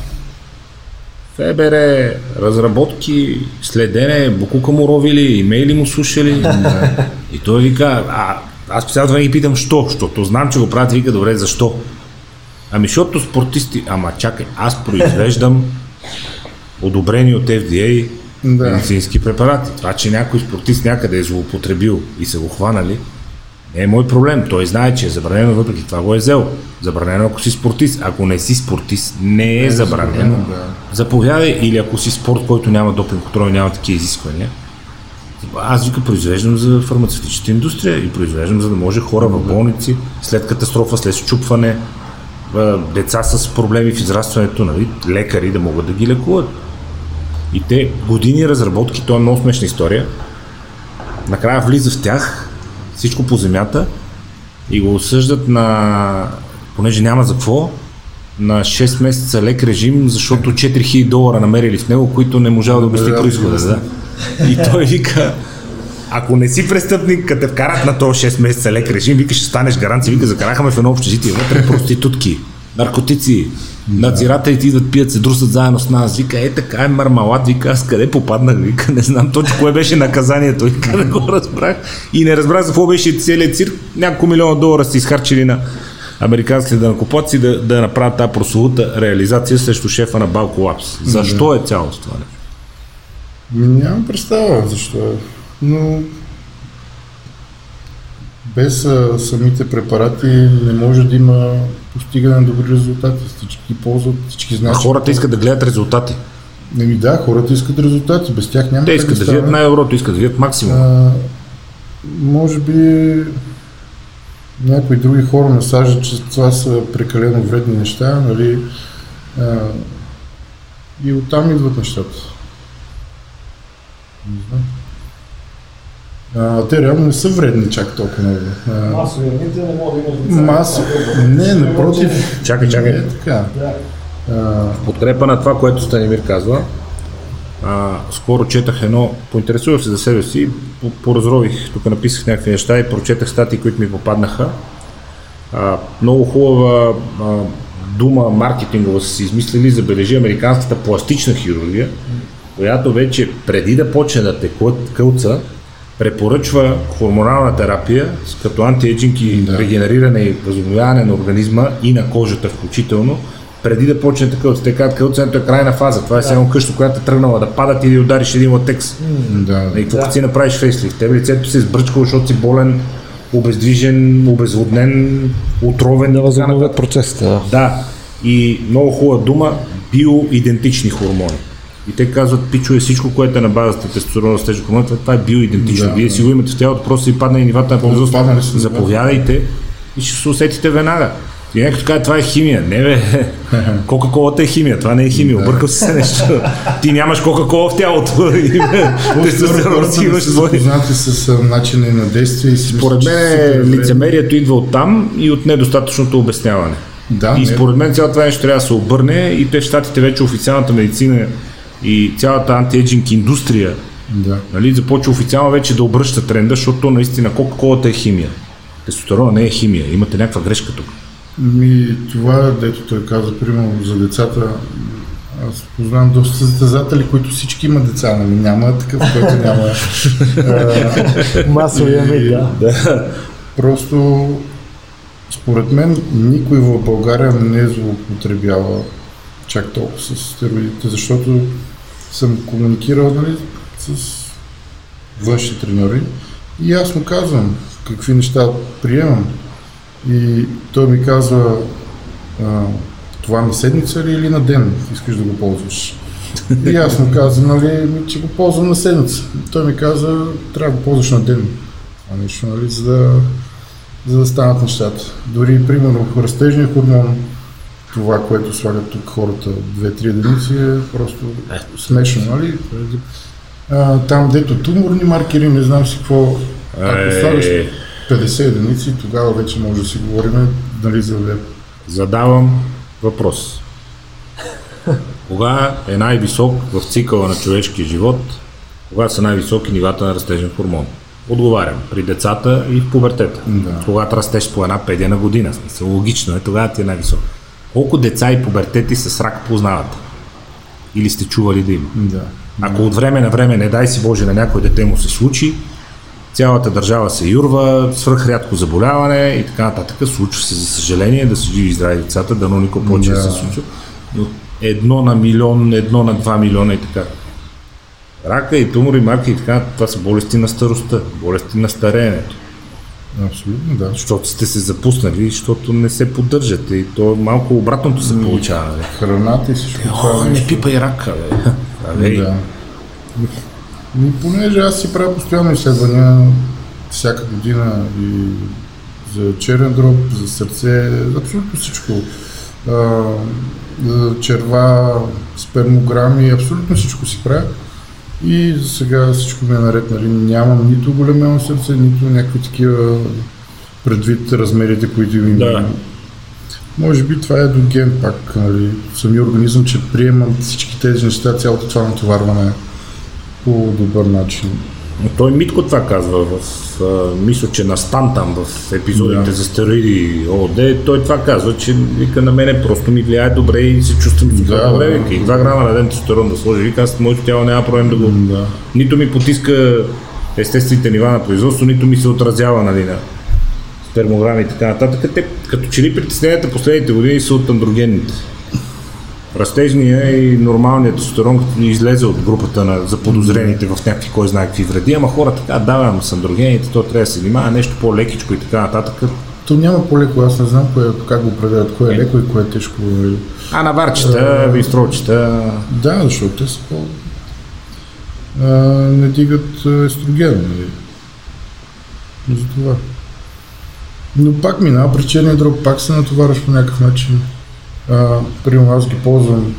Фебере, разработки, следене, букука му ровили, имейли му слушали. и той вика, а, аз специално ги питам, що? Защото знам, че го правят, вика, добре, защо? Ами, защото спортисти, ама чакай, аз произвеждам одобрени от FDA Да. медицински препарати. Това, че някой спортист някъде е злоупотребил и са го хванали, не е мой проблем. Той знае, че е забранено, въпреки това го е взел. Забранено, ако си спортист. Ако не си спортист, не е забранено. забранено, да. Заповядай или ако си спорт, който няма допинг контрол и няма такива изисквания. Аз вика произвеждам за фармацевтичната индустрия и произвеждам за да може хора в болници, след катастрофа, след щупване, деца с проблеми в израстването, нали, лекари да могат да ги лекуват. И те години разработки, то е много смешна история. Накрая влиза в тях всичко по земята и го осъждат на, понеже няма за какво, на 6 месеца лек режим, защото 4000 долара намерили в него, които не можал да обясни Да, происхода. Да. И той вика, ако не си престъпник, като те вкарат на този 6 месеца лек режим, вика, ще станеш гаранция. Вика, закараха ме в едно общежитие, вътре проститутки, наркотици, надзирателите идват, пият се, друсат заедно с нас. Вика, е така е мармалат, вика, аз къде попаднах, вика, не знам точно кое беше наказанието, вика, не го разбрах. И не разбрах за какво беше целият цирк. Няколко милиона долара са изхарчили на американските данакоплаци да, да направят тази прословута реализация срещу шефа на Балко Лапс. Защо е цялото това? Нямам представа защо е. Но без а, самите препарати не може да има постигане на добри резултати. Всички ги ползват, всички А знаят. че- хората искат да гледат резултати. Не ми да, хората искат резултати. Без тях няма Те искат да стане. видят най-доброто, искат да видят максимум. А, може би някои други хора насаждат, че това са прекалено вредни неща, нали? А, и оттам идват нещата. Не знам. А, те реално не са вредни чак толкова много. Масовите не могат да имат Мас... Не, напротив. Чакай, чакай. Не е така. А, подкрепа на това, което Станимир казва. А, скоро четах едно, поинтересувах се за себе си, по- поразрових, тук написах някакви неща и прочетах статии, които ми попаднаха. А, много хубава а, дума маркетингова са си измислили, забележи американската пластична хирургия, която вече преди да почне да текат кълца, препоръчва хормонална терапия с като антиеджинг и Да. регенериране и възобновяване на организма и на кожата включително, преди да почне такъв. Те казват, кълцането е крайна фаза. Това е само къща, която е тръгнала да пада, ти да удариш един латекс. да. И какво като си направиш фейслифт? Тебе лицето се сбръчкало, защото си болен, обездвижен, обезводнен, отровен. Да възобновят процесите. Да. Да, и много хубава дума, биоидентични хормони. И те казват, пичове, всичко, което е на базата тестостерона, стежа хормони, това, това е биоидентично. Да, Вие си да. го имате в тялото, просто си падна и нивата на производство. да. Заповядайте и ще се усетите веднага. И някой казва, това е химия. Не бе, Кока-колата е химия, това не е химия, объркал си се нещо. Ти нямаш Кока-кола в тялото. Се Хората имаш са свои. запознати с а, начина на действие и си Според мен лицемерието идва от там и от недостатъчното обясняване. Да, и не. според мен цялото това нещо трябва да се обърне и те в щатите вече официалната медицина и цялата антиеджинг индустрия Да. нали, започва официално вече да обръща тренда, защото наистина Кока-колата е химия. Тестостерона не е химия. Имате някаква грешка тук. Ми, това, дето той каза, примерно за децата, аз познавам доста състезатели, които всички имат деца, нали? Няма такъв, който няма. Масовия мит, да. Просто, според мен, никой в България не злоупотребява чак толкова с стероидите, защото съм комуникирал нали, с външни треньори и аз му казвам какви неща приемам. И той ми казва, а, това на седмица ли или на ден искаш да го ползваш? И аз му казвам, нали, че го ползвам на седмица. Той ми каза, трябва да го ползваш на ден. Това нещо, нали, за да, за да станат нещата. Дори, примерно, растежния хормон, това, което слагат тук хората 2-3 единици е просто смешно, нали? А, там, дето туморни маркери, не знам си какво, ако слагаш Е, 50 единици, тогава вече може да си говорим нали, за лев. задавам въпрос. Кога е най-висок в цикъла на човешкия живот, кога са най-високи нивата на растежен хормон? Отговарям, при децата и в пубертета. Да. Когато растеш по една педена година, смисъл, логично е, тогава ти е най-висок. Колко деца и пубертети с рак познавате? Или сте чували да има? Да. Ако от време на време, не дай си Боже, на някой дете му се случи, цялата държава се юрва, свръхрядко заболяване и така нататък. Случва се, за съжаление, да са живи и здрави децата, да но никой повече Да. се случва. Но едно на милион, едно на два милиона и така. Рака и тумори, марки и така, това са болести на старостта, болести на стареенето. Абсолютно, да. Защото сте се запуснали, защото не се поддържате и то малко обратното се получава. Нали? Храната и всичко О, това не пипай рака, бе. Абе, Да. Ми, понеже аз си правя постоянно изследвания всяка година и за черен дроб, за сърце, абсолютно всичко. А, за черва, спермограми, абсолютно всичко си правя. И за сега всичко ми е наред, нали? Нямам нито големено сърце, нито някакви такива предвид размерите, които имам. Да. Може би това е до ген пак, нали, самия организъм, че приемам всички тези неща, цялото това натоварване по добър начин. Но той Митко това казва в, а, мисля, че на Стан там в епизодите Да. за стероиди ООД, той това казва, че вика на мене просто ми влияе добре и се чувствам супер Да, добре, вика, и 2 грама на ден тестостерон да сложи, вика, аз моето тяло няма проблем да го... Да. Нито ми потиска естествените нива на производство, нито ми се отразява нали, на спермограми и така нататък. Те, като че ли притесненията последните години са от андрогенните. Растежния и нормалният тестостерон, като излезе от групата на заподозрените в някакви кой знае какви вреди, ама хората така, да, ама с андрогените, то трябва да се внимава, нещо по-лекичко и така нататък. То няма по-леко, аз не знам кое, как го определят, кое е леко и кое е тежко. А на варчета, бистрочета, Да, защото те са по... А, не дигат а, естроген, нали. За това. Но пак минава при черния дроб, пак се натоварваш по някакъв начин. А, примерно аз ги ползвам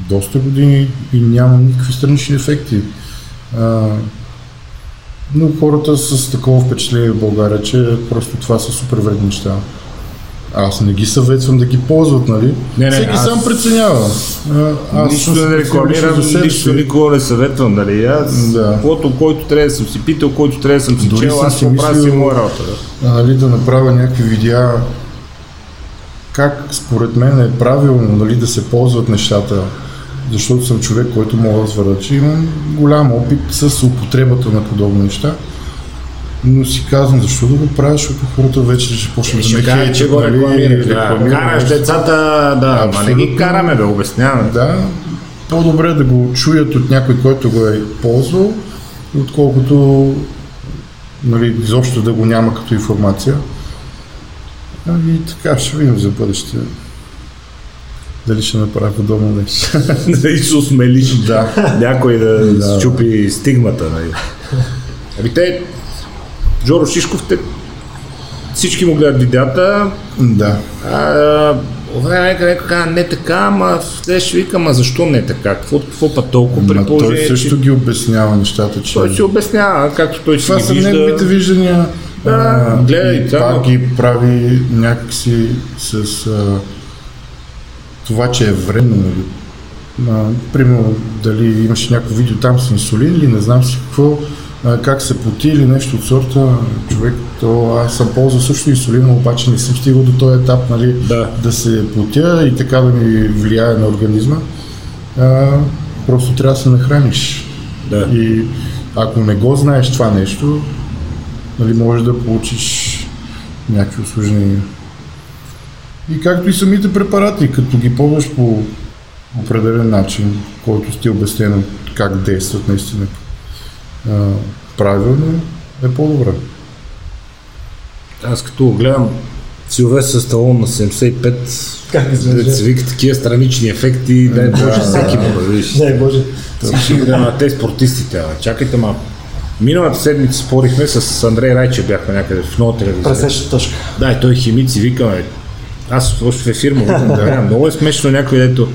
доста години и нямам никакви странични ефекти. А, но хората с такова впечатление в България, че просто това са супер вредни неща. Аз не ги съветвам да ги ползват, нали? Не, не, Всеки аз- сам преценява. Аз нищо не рекламирам, нищо никога не съветвам, нали? Аз, Да. каквото, който трябва да съм си питал, който трябва да съм си Дори чел, аз си правя си мислил- моя работа. да. нали, да направя някакви видеа как според мен е правилно нали, да се ползват нещата, защото съм човек, който мога да свърда, че имам голям опит с употребата на подобни неща. Но си казвам, защо да го правя, защото хората вече ще почнат да Ще ме кажа, че хейтят, го нали, рекламираш. Да, караш децата, да, ама не ги караме, да обясняваме. Да, по-добре да го чуят от някой, който го е ползвал, отколкото нали, изобщо да го няма като информация. И така ще видим за бъдеще. Дали ще направя подобно нещо. да се осмелиш. Да. Някой да, Да. щупи стигмата. Нали. Ами те, Жоро Шишков, те всички му гледат видеята. Да. А, време нека казва не така, ама те ще вика, ама защо не така? Какво, какво път толкова при Ма той също че ги обяснява нещата, че той си обяснява, както той си това ги са вижда. неговите виждания. Да, гледай, и това- ги прави някакси с а, това, че е вредно. Нали? Примерно, дали имаше някакво видео там с инсулин или не знам си какво, а, как се поти или нещо от сорта. Човек, то аз съм ползвал също инсулин, но обаче не съм стигал до този етап, нали, Да. да се потя и така да ми влияе на организма. А, просто трябва да се нахраниш. Да. И ако не го знаеш това нещо, нали, можеш да получиш някакви осложнения. И както и самите препарати, като ги ползваш по определен начин, който ти е обяснено как действат наистина а, правилно, е по-добре. Аз като гледам Силвестър Сталон на 75, Как да се вика такива странични ефекти, дай Боже, всеки да видиш. Дай Боже. Всички да на те спортистите, чакайте ма. Миналата седмица спорихме с Андрей Райче, бяхме някъде в нова телевизия. Пресеща точка. Да, и той химици викаме. Аз още в ефир му викам, да. много е смешно някой, дето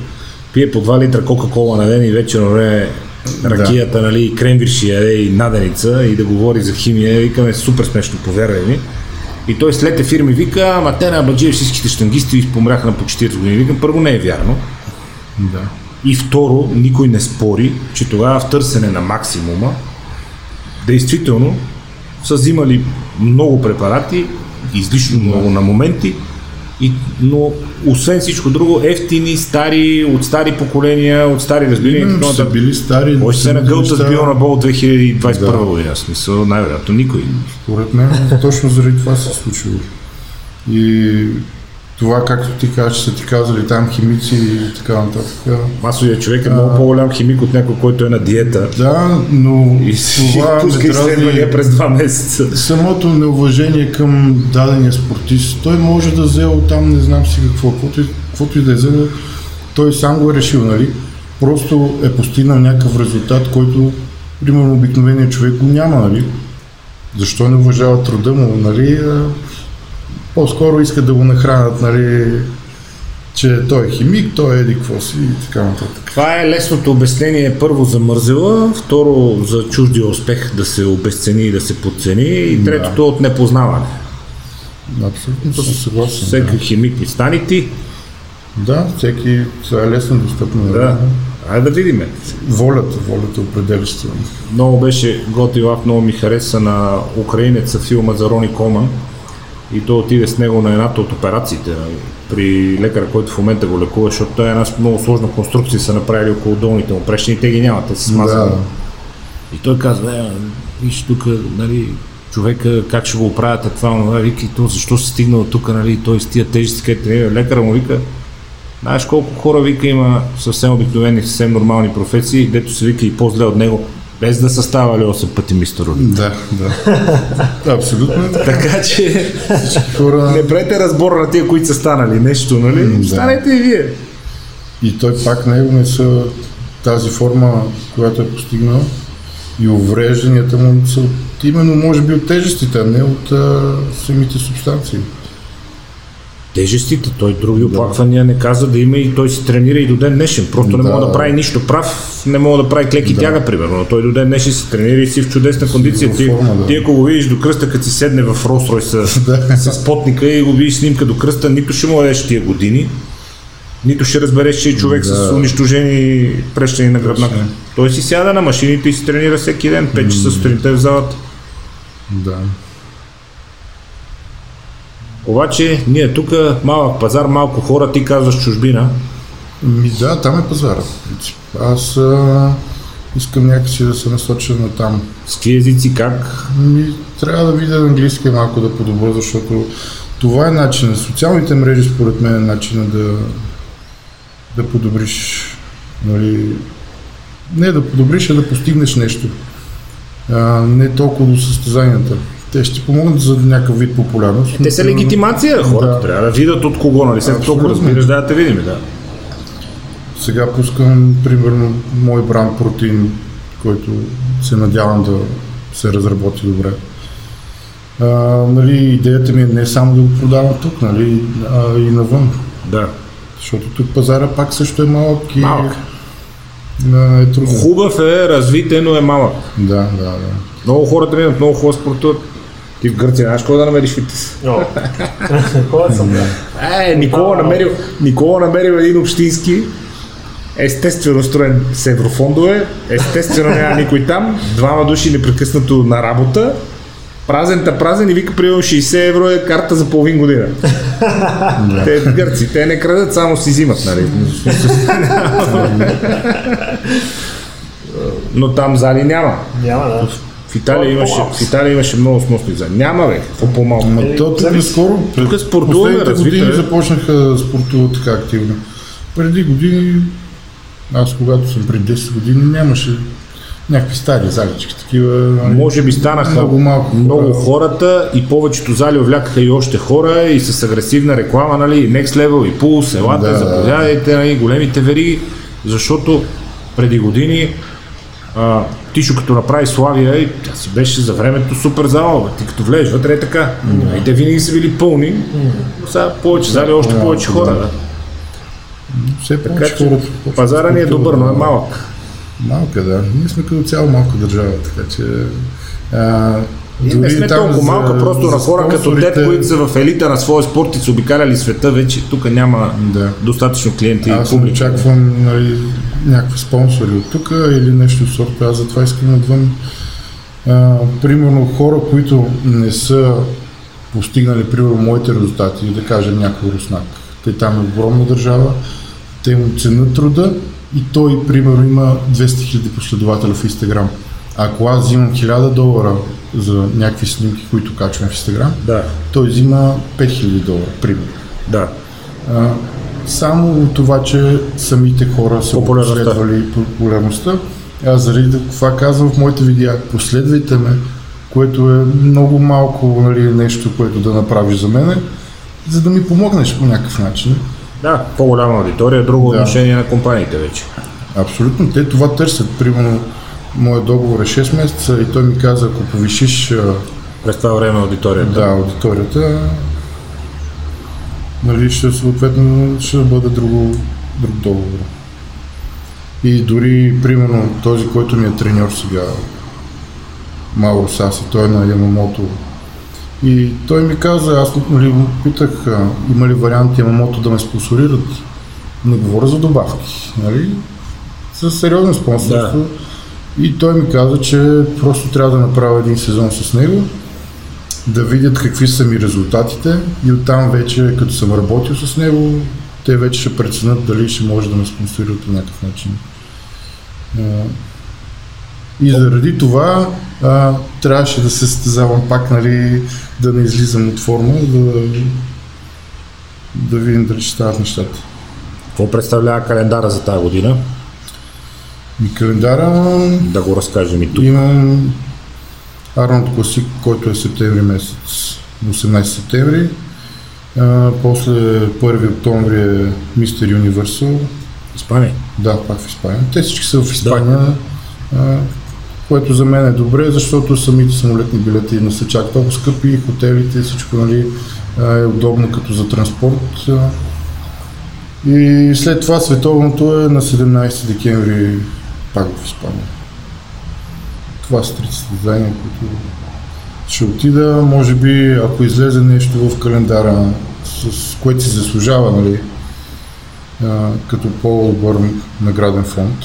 пие по 2 литра Кока-Кола на ден и вечерно време ракията, нали, и кремвирши яде и наденица и да говори за химия. Викаме супер смешно, повярвай ми. И той след ефир ми вика, ама те на Абаджиев всичките штангисти помряха на по 40 години. Викам, първо не е вярно. Да. И второ, никой не спори, че тогава в търсене на максимума, действително са взимали много препарати, излишно много на моменти, и, но освен всичко друго, ефтини, стари, от стари поколения, от стари разбирания. Именно, са били стари. Кой се нагълта с Бионабол 2021 Да. година? Смисъл, най-вероятно никой. Според мен точно заради това се е случило. И това, както ти че са ти казали там химици и така нататък. Масовият човек е много по-голям химик от някой, който е на диета. Да, но И това изследвания през два месеца. самото неуважение към дадения спортист. Той може да взел там не знам си какво, каквото и, каквото и да е взел, той сам го е решил, нали? Просто е постигнал някакъв резултат, който примерно обикновеният човек го няма, нали? Защо не уважава труда му, нали? По-скоро искат да го нахранят, нали? Че той е химик, той е еди какво си и така нататък. Това е лесното обяснение първо за мързела, второ за чуждия успех да се обесцени и да се подцени и третото от непознаване. Абсолютно съм съгласен. Всеки химик ми стани ти. Да, всеки, това е лесно достъпно. нали? Да. Айде да видиме. Волята, волята определяща. Много беше готин лав, много ми хареса на украинеца филма за Рони Коман. И той отиде с него на едната от операциите нали, при лекара, който в момента го лекува, защото той е една много сложна конструкция са направили около долните му прешни и те ги нямат, те са смазани. Да. И той казва, е, виж тук, нали, човека как ще го оправяте това, това, вика, и то, защо се стигнал тук, нали, той с тия тежести, където е. Лекара му вика, знаеш колко хора вика има съвсем обикновени, съвсем нормални професии, дето се вика и по-зле от него, без да са ставали 8 пъти мистер Роли. Да, да. Абсолютно. е така. Че хора. не правете разбор на тия, които са станали нещо, нали? М, да. Станете и вие. И той пак него не са тази форма, която е постигнал и уврежданията му са именно може би от тежестите, а не от а, самите субстанции. Тежестите, той други оплаквания не каза да има и той се тренира и до ден днешен. Просто не Да. мога да прави нищо прав, не мога да прави клеки Да. тяга, примерно. Но той до ден днешен се тренира и си в чудесна кондиция. Ти, форма, да. ти ако го видиш до кръста, като си седне в Ролс с, Да. с потника и го видиш снимка до кръста, нито ще му дадеш тия години, нито ще разбереш, че е човек с Да. унищожени прещани на гръбнака. Той си сяда на машините и си тренира всеки ден, 5 часа сутринта е в залата. Да. Обаче ние тук малък пазар, малко хора, ти казваш чужбина. Ми да, там е пазара. принцип. Аз а, искам някакси да се насоча на там. С какви езици, как? Ми, трябва да видя английски малко да подобра, защото това е начинът. Социалните мрежи, според мен, е начинът да, да подобриш. Нали, не да подобриш, а да постигнеш нещо. А, не толкова до състезанията. Те ще помогнат за някакъв вид популярност. Те са легитимация, хората Да. трябва да видят от кого, нали? След толкова разбираш, да, да те видим, да. Сега пускам, примерно, мой бранд протеин, който се надявам да се разработи добре. а, нали, идеята ми е не само да го продавам тук, нали, а и навън. Да. Защото тук пазара пак също е малък и Малък. а, е трудно. Хубав е, развитен, но е малък. Да, да, да. Много хора тренират, много хора спортуват. Ти в Гърция знаеш кой да намериш фитнес? О. Кой съм? Е, Никола намерил, Никола намерил един общински, естествено строен с еврофондове, естествено няма никой там, двама души непрекъснато на работа, празен та празен и вика примерно 60 евро е карта за половин година. те гърци, те не крадат, само си взимат, нали? Но там зали няма. Няма, да. В Италия имаше, По-малко. в Италия имаше много сносни зали. Няма бе, какво по-малко. Ама Е, то тук зависи. скоро, Тук е развито години е. започнаха да спортуват така активно. Преди години, аз когато съм преди 10 години, нямаше някакви стари залички, такива. нали, Може би станаха много малко. много хората и повечето зали увлякаха и още хора и с агресивна реклама, нали, Next Level и Pulse, елате, Да, да. заповядайте, нали, големите вериги, защото преди години а, Тишо като направи Славия и тя си беше за времето супер зала, бе. ти като влезеш вътре е така. И те винаги са били пълни, но сега повече зали, още Да, повече хора. да. Все Така че хората. пазара ни е добър, но е малък. Малка, да. Ние сме като цяло малка държава, така че... А, Ние не сме толкова за- малка, просто за на хора като спонсорите- които са в елита на своя спорт и са обикаляли света, вече тук няма Да. достатъчно клиенти Аз публика. очаквам нали, някакви спонсори от тук или нещо в сорта. Аз затова искам отвън. А, примерно хора, които не са постигнали примерно моите резултати, да кажем някой руснак. Те там е огромна държава, те му ценят труда и той примерно има 200 000 последователя в Инстаграм. Ако аз взимам 1000 долара за някакви снимки, които качвам в Инстаграм, Да, той взима 5000 долара, примерно. да. А, само от това, че самите хора са Популярността. последвали популярността. Аз заради това казвам в моите видеа, последвайте ме, което е много малко нали, нещо, което да направиш за мене, за да ми помогнеш по някакъв начин. Да, по-голяма аудитория, друго Да. отношение на компаниите вече. Абсолютно, те това търсят. Примерно, моят договор е 6 месеца и той ми каза, ако повишиш През това време аудиторията. да, аудиторията, нали, ще съответно ще бъде друго, друг договор. И дори, примерно, този, който ми е треньор сега, Мауро Саси, той е на Ямамото. И той ми каза, аз нали, питах, има ли вариант Ямамото да ме спонсорират. Не говоря за добавки, нали? С сериозно спонсорство. И той ми каза, че просто трябва да направя един сезон с него, да видят какви са ми резултатите и оттам вече, като съм работил с него, те вече ще преценят дали ще може да ме спонсорират по някакъв начин. И заради това а, трябваше да се състезавам пак, нали, да не излизам от форма, да, да видим дали ще стават нещата. Какво представлява календара за тази година? И календара Да го разкажем и тук. Имам Арнолд Класик, който е септември месец, 18 септември. А, после 1 октомври е Мистер Юниверсал. Испания. Да, пак в Испания. Те всички са в Испания, а, което за мен е добре, защото самите самолетни билети не са чак толкова скъпи, хотелите, всичко нали, е удобно като за транспорт. И след това световното е на 17 декември пак в Испания. Това са трите състезания, които ще отида. Може би, ако излезе нещо в календара, с което си заслужава, нали, като по-добър награден фонд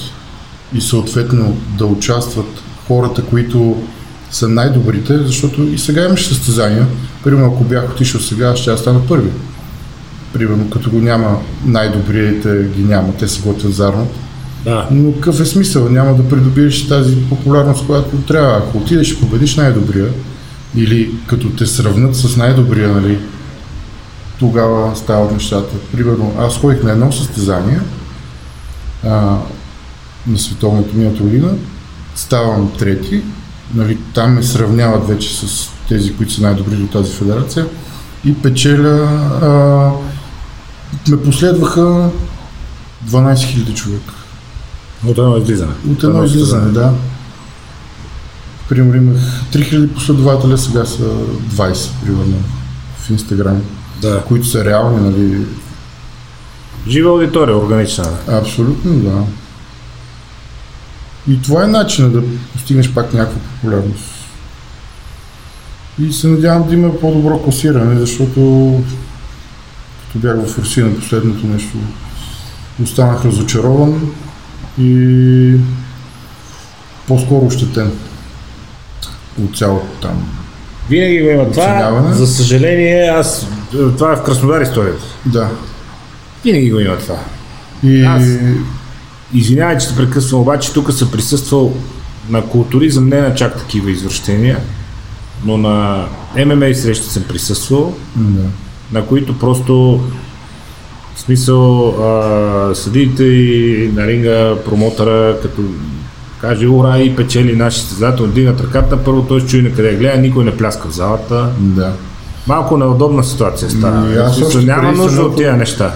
и съответно да участват хората, които са най-добрите, защото и сега имаш състезания. Примерно, ако бях отишъл сега, ще аз стана първи. Примерно, като го няма най-добрите ги няма, те се готвят за Арнолд. Да. Но какъв е смисъл? Няма да придобиеш тази популярност, която трябва. Ако отидеш и победиш най-добрия, или като те сравнат с най-добрия, нали, тогава стават нещата. Примерно, аз ходих на едно състезание а, на световното миналата година, ставам трети, нали, там ме сравняват вече с тези, които са най-добри до тази федерация и печеля а, ме последваха 12 000 човека. От едно излизане. От едно излизане, да. Примерно имах 3000 последователя, сега са 20, примерно, в Инстаграм, Да. които са реални, нали? Жива аудитория, органична. Абсолютно, да. И това е начинът да постигнеш пак някаква популярност. И се надявам да има по-добро класиране, защото като бях в Русия на последното нещо, останах разочарован и по-скоро ощетен от цялото там. Винаги го има това. За съжаление, аз... Това е в Краснодар историята. Да. Винаги го има това. И Аз- Извинявай, че те прекъсвам, обаче тук съм присъствал на културизъм, не на чак такива извращения, но на ММА срещи съм присъствал, да. на които просто в смисъл а, съдиите и на ринга промотъра, като каже ура и печели наши състезател, дигнат ръката, първо той ще чуе на къде гледа, никой не пляска в залата. да. Малко неудобна ситуация става. Аз смисъл, няма нужда от тия неща.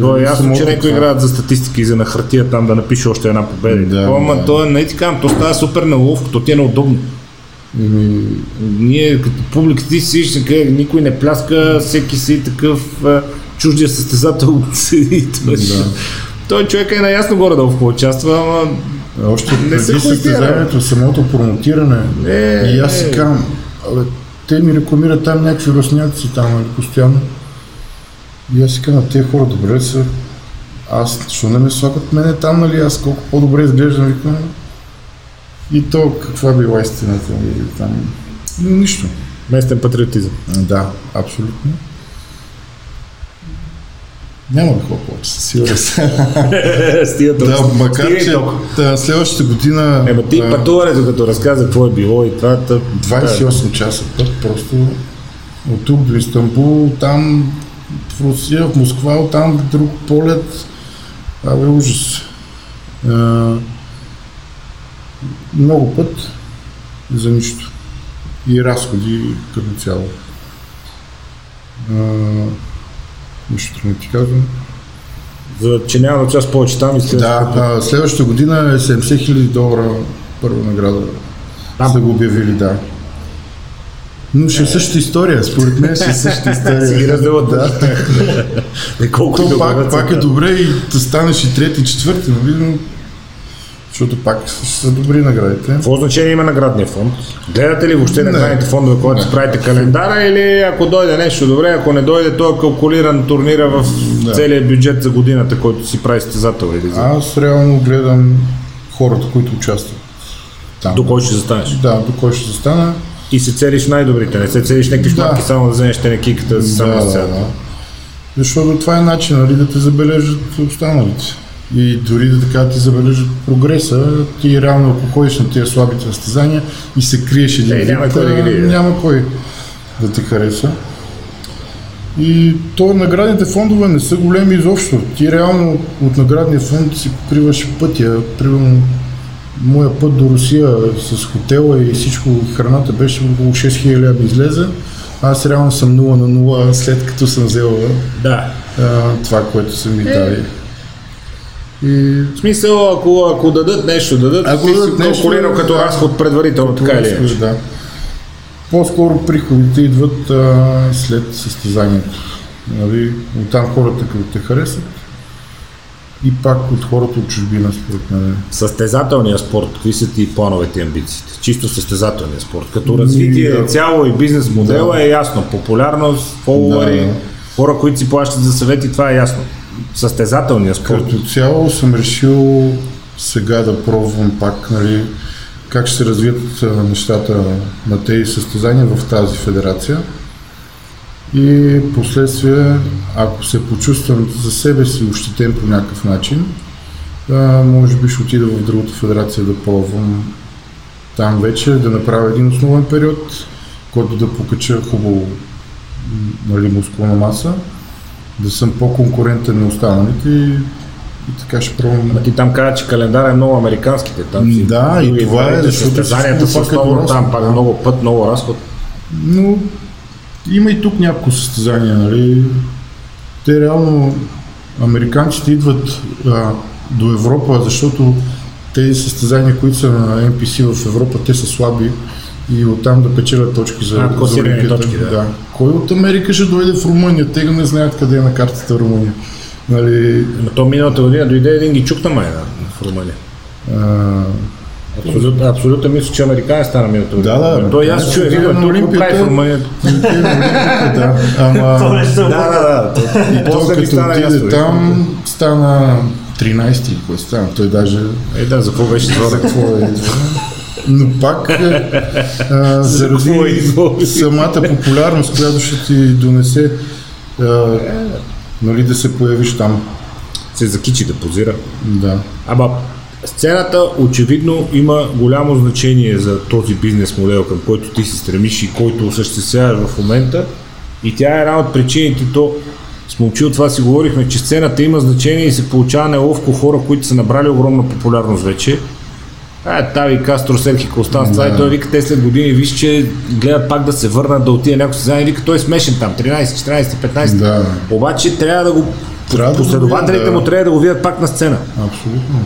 То е ясно, че някои играят за статистики и за на хартия там да напише още една победа. Да, Да, Ама да. то е, не ти казвам, то става супер неловко, то ти е неудобно. Ние като публика ти си никой не пляска, всеки си такъв чуждия състезател седи. Той, Да. той човек е наясно горе да в участва, ама Още Не преди състезанието, самото промотиране. Не, и аз си казвам, абе, те ми рекламират там някакви русняци там, нали, постоянно. И аз си казвам, тези хора добре са. Аз, защо не ме слагат мене там, нали, аз колко по-добре изглеждам, викам. И то, каква била истината, нали, там. Нищо. местен патриотизъм. Да, абсолютно. Няма да ходя повече, със сигурност. Стига да, макар Стига че та, следващата година... Ема ти а, пътуването, като разказа какво е било и това, тъп, 28 часа път, просто от тук до Истанбул, там в Русия, в Москва, оттам в друг полет. Абе, ужас. А, много път за нищо. И разходи като цяло. А, нищо не ти казвам. За, че няма да част повече там и след Да, а, следващата година е 70 000 долара първа награда. Там. Са го обявили, да. Но ще е същата история, според мен ще е същата история. си ги разделят. Да. Е, колко То пак, пак е добре и да станеш и трети, и четвърти, нали? Но, защото пак са добри наградите. Какво значение има наградния фонд? Гледате ли въобще наградните фондове, когато си правите календара или ако дойде нещо добре, ако не дойде, то е калкулиран турнира в Да. целия бюджет за годината, който си прави състезател или за... Аз реално гледам хората, които участват. Там. До кой ще застанеш? Да, до кой ще застана. И се целиш най-добрите, не се целиш някакви Да. шматки, само да вземеш тенекиката да си само да, да, да, да. Защото това е начин нали, да те забележат останалите. И дори да така ти забележат прогреса, ти реално ако ходиш на тия слабите състезания и се криеш един Е, няма вид, кой да ги няма кой да те хареса. И то наградните фондове не са големи изобщо. Ти реално от наградния фонд си покриваш пътя. Примерно моя път до Русия с хотела и всичко, храната беше около 6000 лева излезе. Аз реално съм 0 на 0 след като съм взел да. а, това, което са Е. ми дали. И В смисъл, ако, ако дадат нещо, дадат, Ако ти дадат си нещо, калкулирал като да. разход предварително, така или иначе. да. По-скоро приходите идват а, след състезанието. Нали? Оттам хората, като те харесат и пак от хората от чужбина, според мен. Състезателния спорт, какви са ти плановете и амбициите? Чисто състезателния спорт. Като развитие да. цяло и бизнес модела Да. е ясно. Популярност, фолуари, Да. хора, които си плащат за съвети, това е ясно. Състезателния спорт. Като цяло съм решил сега да пробвам пак нали, как ще се развият нещата на тези състезания в тази федерация. И последствие, ако се почувствам за себе си ощетен по някакъв начин, може би ще отида в другата федерация да пробвам там вече, да направя един основен период, който да покача хубаво нали, мускулна маса, да съм по-конкурентен на останалите и, и така ще пробвам. Ма ти там каза, че календар е много американските. Там си Да, и това е, защото състезанията са е много дорасло, там, пак да. много път, много разход. Но има и тук няколко състезания, нали? Те реално, американците идват а, до Европа, защото тези състезания, които са на NPC в Европа, те са слаби и оттам да печелят точки за, А, за Олимпиада. точки, да. Кой от Америка ще дойде в Румъния? Те не знаят къде е на картата Румъния. Нали, Но то миналата година дойде един ги чукна май да, в Румъния. а, Абсолютно, абсолютно мисля, че американец стана миналата година. Да, да. Той аз чуя, Отиде вика, на Олимпията. прави в Румъния. да, ама... То нещо Да, да, да. И После като стана отиде там, стана 13 или кой стана. Той даже... Е, да, за какво беше За звонен? какво е? Но пак, е, а, заради самата популярност, която ще ти донесе а, нали, да се появиш там. Се закичи да позира. Да. Ама сцената очевидно има голямо значение за този бизнес модел, към който ти се стремиш и който осъществяваш в момента. И тя е една от причините, то с момчи от това си говорихме, че сцената има значение и се получава неловко хора, които са набрали огромна популярност вече. А, Тави Кастро, Серхи Констанс, това и той вика, те след години виж, че гледат пак да се върнат, да отиде някой състезание, вика, той е смешен там, 13, 14, 15. Да. Обаче трябва да го, Трябва да последователите да. му трябва да го видят пак на сцена. Абсолютно.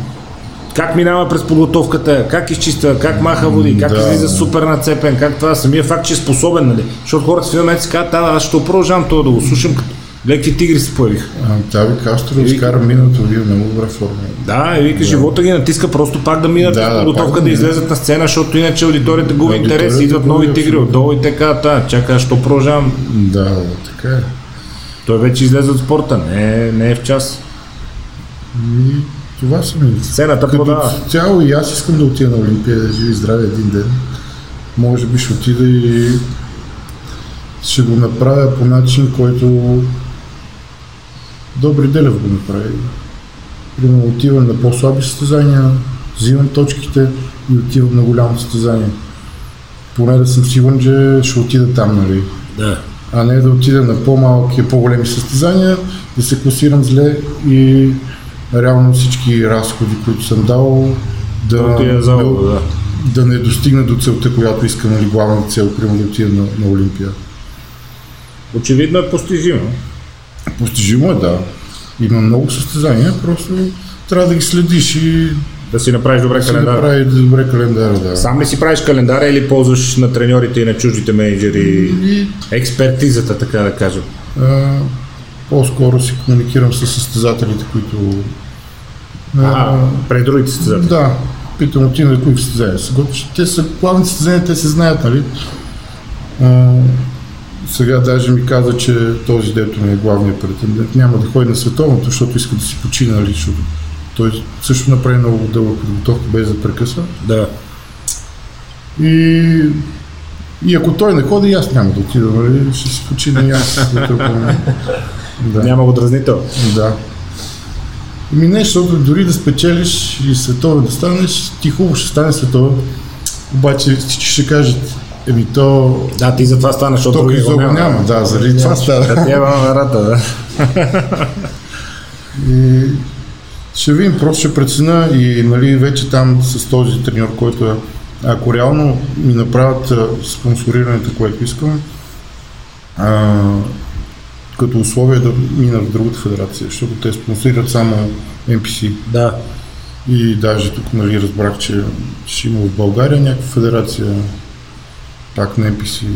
Как минава през подготовката, как изчиства, как маха води, как Да. излиза супер нацепен, как това, самия факт, че е способен, нали? Защото хората в един момент си казват, аз ще продължавам това да го слушам, като леки тигри се появиха. А, Тави Кастро изкара миналото вие много добра форма. Да, и вика, живота ги натиска просто пак да минат Да, да, подготовка, да да излезат на сцена, защото иначе аудиторията губи Аудиторията интерес, идват нови тигри отдолу и те казват, а, чакай, аз що продължавам. Да, да, така е. Той вече излезе от спорта, не, не е в час. И това са ми. Сцената Като продава. цяло и аз искам да отида на Олимпиада, живи и здраве един ден. Може би ще отида и ще го направя по начин, който Добри Делев го направи. Примерно отивам на по-слаби състезания, взимам точките и отивам на голямо състезание. Поне да съм сигурен, че ще отида там, нали? Да. а не да отида на по-малки, по-големи състезания, да се класирам зле и реално всички разходи, които съм дал, да, за да. да, да не достигна до целта, която искам, нали, главната цел, примерно да отида на, на Олимпия. Очевидно е постижимо. Постижимо е, да. Има много състезания, просто трябва да ги следиш и Да си направиш добре да си календар. направи добре календара, да. Сам ли си правиш календара или ползваш на треньорите и на чуждите менеджери И експертизата, така да кажем? а, по-скоро си комуникирам с състезателите, които а, А, пред другите състезатели. Да, питам от на кои състезания готвиш. Те са главните състезания, те се знаят, нали? А, сега даже ми каза, че този, дето ми е главният претендент, няма да ходи на световното, защото иска да си почине, нали? Защото той също направи много дълга подготовка, без да прекъсва. Да. И, и ако той не ходи, аз няма да отида, нали? Ще си почина и аз. да. Няма го дразнител. Да. Ми не, защото дори да спечелиш и световен да станеш, ти хубаво ще стане световен. Обаче всички ще кажат, еми то, Да, ти затова стана, защото то други го няма. няма. Да, заради това става. Да ти е рата, да. И ще видим, просто ще прецена и нали, вече там с този треньор, който е, ако реално ми направят спонсорирането, което искам, а, като условие да мина в другата федерация, защото те спонсорират само NPC. Да. И даже тук нали, разбрах, че ще има в България някаква федерация, пак на NPC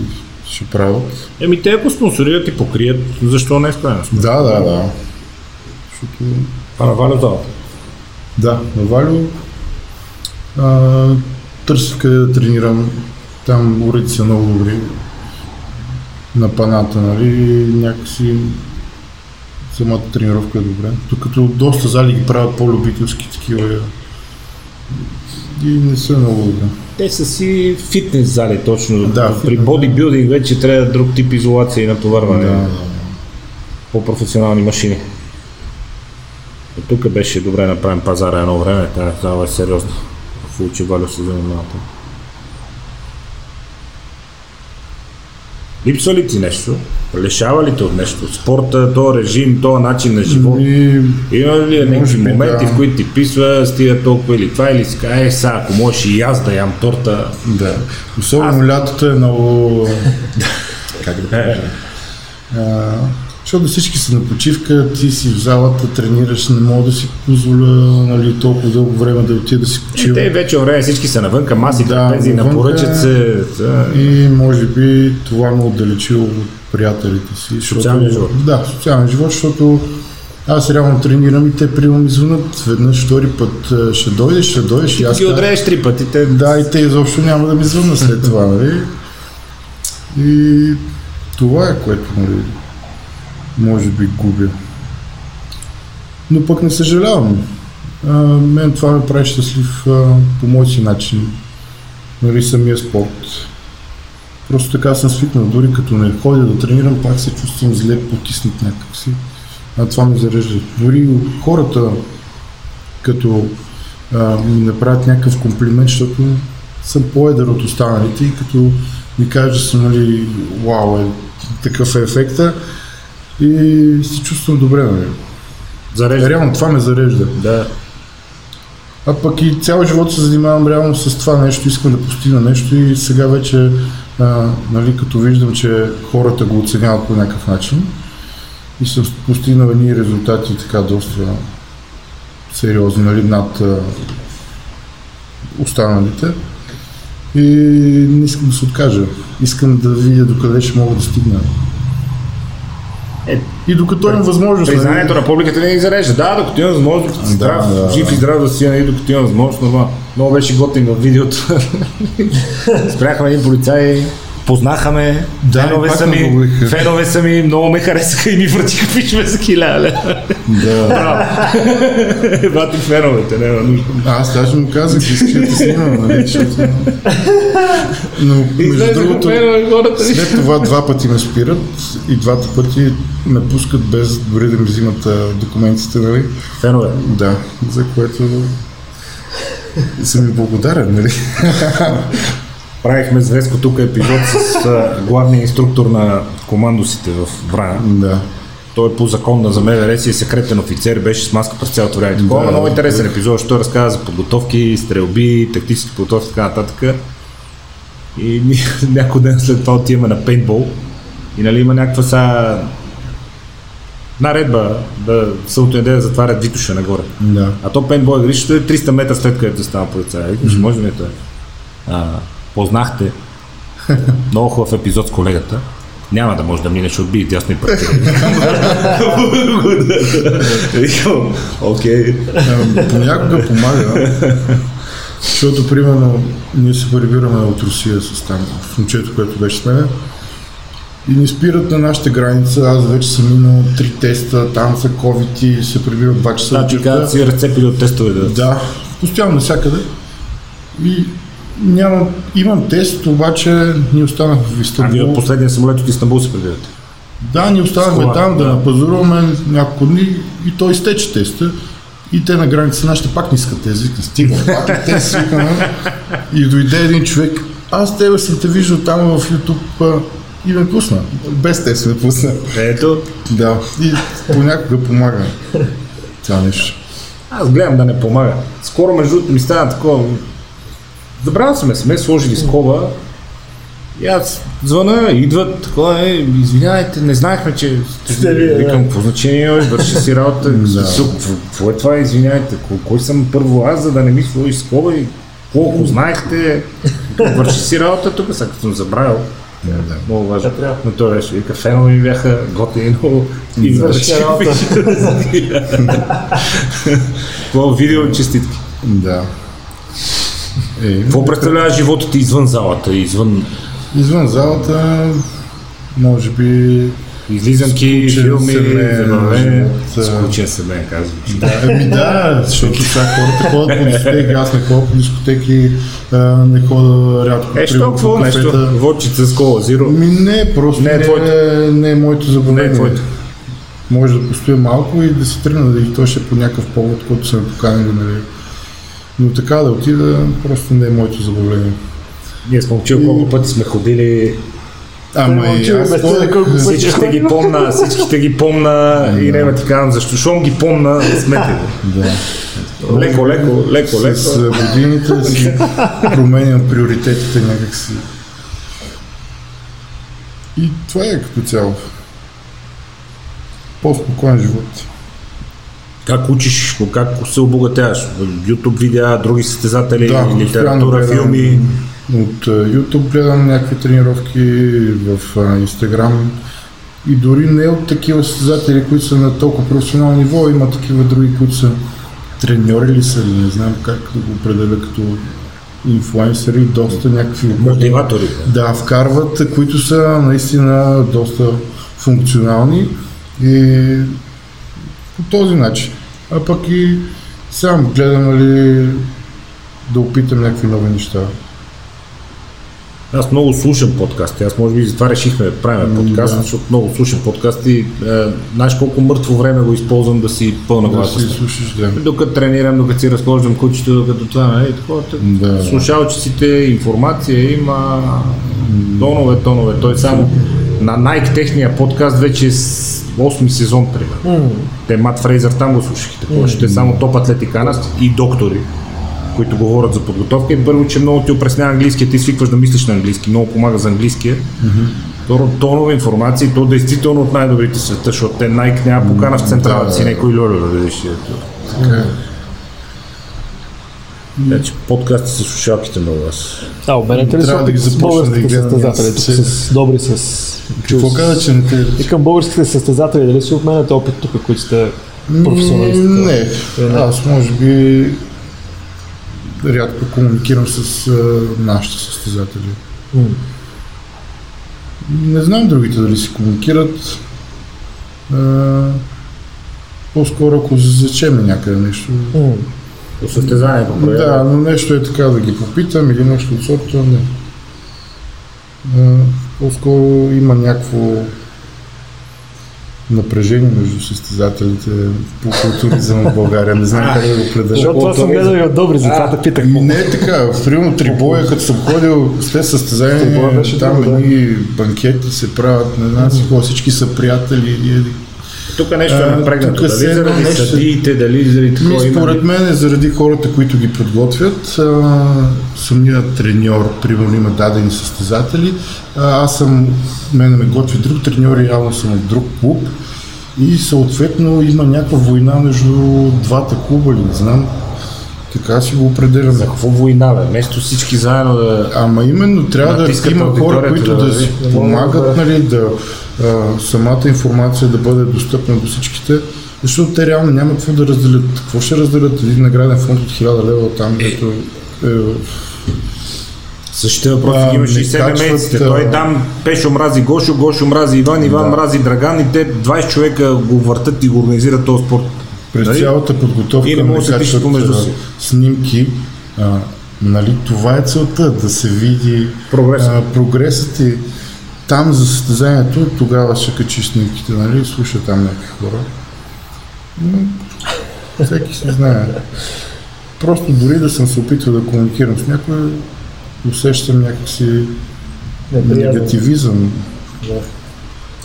ще правят. Еми те ако спонсорират и покрият, защо не в крайна сметка? Да, да, да. Защото А на Валя залата. Да, на Валю. А, търсих къде да тренирам. Там уредите са много добри. На паната, нали? Някакси самата тренировка е добре. Докато доста зали ги правят по-любителски такива. И не са много добре. Те са си фитнес зали точно. Да, При фитнес, бодибилдинг вече трябва друг тип изолация и натоварване. Да. По-професионални машини. И тук беше добре направен пазара едно време, тази зала е сериозна. Случай Валю се занимава. Липсва ли ти нещо? Лишава ли те от нещо? Спорта, то режим, то начин на живот? И, Има ли някакви моменти, да. в които ти писва, стига толкова или това, или си е, сега, ако можеш и аз да ям торта, да. Особено лятото е много... как да кажа? Защото всички са на почивка, ти си в залата, тренираш, не мога да си позволя нали, толкова дълго време да отида да си И почива. те вече време всички са навънка, маси, Да, трапези, навънка. напоръчат се. да. И може би това ме отдалечило от приятелите си. Социалния живот. Да, социалния живот, защото аз реално тренирам и те приемам ми звънат веднъж, втори път е, ще дойдеш, ще дойдеш и аз Ги отрееш три пъти. Те... Да, и те изобщо няма да ми звънна след това, нали? И това е което, нали, може би губя. Но пък не съжалявам. А, мен това ме прави щастлив а, по мой си начин. Нали, самия спорт. Просто така съм свикнал. Дори като не ходя да тренирам, пак се чувствам зле, потиснат някакси. А това ме зарежда. Дори хората, като а, ми направят някакъв комплимент, защото съм по-едър от останалите и като ми кажа, че съм, нали, вау, е, такъв е ефекта и се чувствам добре, нали. Зарежда. Реално това ме зарежда. Да. А пък и цял живот се занимавам реално с това нещо, искам да постигна нещо и сега вече, а, нали, като виждам, че хората го оценяват по някакъв начин и съм постигнал едни резултати така доста сериозни, нали, над а, останалите. И не искам да се откажа. Искам да видя докъде ще мога да стигна. Е, И докато имам възможност. нали, Признанието на публиката не ги зарежда. Да, докато имам възможност, докато си Да, здрав, да, жив и здрав да си, нали, докато имам възможност, нормално. Много беше готин в видеото. Спряхме един полицай, познаха ме, Да, фенове, и са ми, фенове са ми, много ме харесаха и ми въртиха пичове за хиляда. Да. Бати феновете, няма нужда. Аз даже му казах, че искаш да снимам, нали, защото... Но, между другото, след това два пъти ме спират и двата пъти ме пускат без дори да ми взимат документите, нали? Фенове. Да, за което съм ми благодарен, нали? Правихме с Веско тук епизод с главния инструктор на командосите в Врана. Да. Той по закон на за МВР си е секретен офицер, беше с маска през цялото време. Такова, Да, много интересен епизод, защото той разказва за подготовки, стрелби, тактически подготовки и така нататък. И ние някой ден след това отиваме на пейнтбол и нали има някаква са наредба да събота неделя да затварят Витуша нагоре. Да. А то пейнтбол игрището е 300 метра след където стана полицая. Викаш, може ли да а, познахте много хубав епизод с колегата. Няма да може да минеш от би дясно и окей. Понякога помага, защото, примерно, ние се прибираме от Русия с там, в момчето, което беше с мен. И ни спират на нашата граница, аз вече съм минал три теста, там са COVID и се прибират два часа. Да, ти вечерта. казват си разцепили от тестове да. Да, постоянно навсякъде. И нямам, имам тест, обаче ни останах в А вие Истанбул. от последния самолет от Истанбул се прибирате. Да, ни останахме там да, да. напазаруваме няколко дни и той изтече теста. И те на граница нашите пак не искат тест. Викам, стига, пак тест, свикаме. И дойде един човек, аз тебе съм те виждал там в YouTube и ме пусна. Без тест ме пусна. Ето, Да, и понякога помага това нещо. аз гледам да не помага. Скоро между другото ми стана такова. Забравял съм, сме сложили скоба. И аз звъна, идват, такова е, извинявайте, не знаехме, че Сте да. Викам, какво значение, върши си работа. Да. Какво- е това, извинявайте, кой, съм първо аз, за да не ми сложиш скоба и колко знаехте, върши си работа тук, сега като съм забравил. Да, да. Много важно. Така трябва. Но той беше, вика, фенове ми бяха готини, но и Върши върши работа. Какво видео честитки. Да. Е, Какво представлява живота ти извън залата, извън извън залата, може би излизанки, филми, забавление? Скучен семейен, казвам. Да, еми да, защото сега хората ходят по дискотеки, аз не ходя по дискотеки, не ходя рядко. Е, що какво нещо? Водчица с кола, зиро. Ми не, просто Не е не, е, не е моето Не забавление. е твоето. Може да постоя малко и да се тръгна, да и то ще е по някакъв повод, който са ме поканили, нали. Но така да отида, просто не е моето забавление. Ние с момчил колко пъти сме ходили, Ама и Момчил, аз всичките ги помна, всичките ги помна и няма ти казвам защо, щом ги помна, смете. да. Леко, леко, леко, леко. С годините си променям приоритетите някакси. И това е като цяло. по-спокоен живот. Как учиш, как се обогатяваш? YouTube видеа, други състезатели, Да, литература, филми. От а, YouTube гледам някакви тренировки в а, Instagram и дори не от такива състезатели, които са на толкова професионално ниво, има такива други, които са треньори ли са, не знам как да го определя като инфлуенсъри, доста някакви Мотиватори. да, вкарват, които са наистина доста функционални и по този начин. А пък и сам гледам нали, да опитам някакви нови неща. Аз много слушам подкасти. Аз може би затова решихме да правим подкаст, да. защото много слушам подкасти. Е, знаеш колко мъртво време го използвам да си пълна Да главата. си слушаш, да. Докато тренирам, докато си разхождам кучето, докато това, нали, такова. Да. Слушалчиците, информация има тонове, тонове. Той само на Nike техния подкаст вече е с 8 сезон, примерно. Те Мат Фрейзър там го слушах. и Такова, ще е само топ атлетикана и доктори, които говорят за подготовка. И първо, че много ти опреснява английския, ти свикваш да мислиш на английски, много помага за английския. Второ, тонова информация и то действително от най-добрите света, защото те Nike няма покана в централата си някой льолю да видиш. Така е. Значи подкасти с слушалките много аз. А, обменете ли Трябва да ги започна да ги състезатели, Сега. с добри с... Какво каза, че не те... Викам българските състезатели, дали си обменяте опит тук, които сте професионалисти? Е, не. аз може би рядко комуникирам с а, нашите състезатели. Не знам другите дали си комуникират. А, по-скоро ако зачеме някъде нещо. М. По състезанието Да, но нещо е така да ги попитам или нещо от сорта, не. А, по-скоро има някакво напрежение между състезателите по културизъм в България. Не знам как да го определя. Защото това съм гледал и от добри, затова те питах. Не е така. Примерно Трибоя, като съм ходил с те Трибоя състезания, беше там да. едни банкети се правят, не знам си какво, всички са приятели. И, еди. Тук нещо е напрегнато. Дали се заради нещо- съдиите, дали заради Ми, такова има. според мен е заради хората, които ги подготвят. А, самият треньор, примерно, има дадени състезатели. А, аз съм, мене ме готви друг треньор и явно съм от друг клуб. И съответно има някаква война между двата клуба, не знам. Така си го определям. За какво война, бе? Вместо всички заедно да... Ама именно трябва да има хора, които да да, си мога помагат, да- нали, да а, самата информация да бъде достъпна до всичките, защото те реално няма какво да разделят. Какво ще разделят един награден фонд от 1000 лева там, Е. като е, Същите въпроси А, ги имаш не и с качват, ММЦите. а- Той там Пешо мрази Гошо, Гошо мрази Иван, Иван Да. мрази Драган и те 20 човека го въртат и го организират този спорт. През Нали? цялата подготовка И не може да се помежду си. снимки. А, нали, това е целта, да се види Прогреса. а, прогресът и там за състезанието, тогава ще качи снимките, нали, слуша там някакви хора. Но, всеки си знае. Просто дори да съм се опитвал да комуникирам с някой, усещам някакси негативизъм.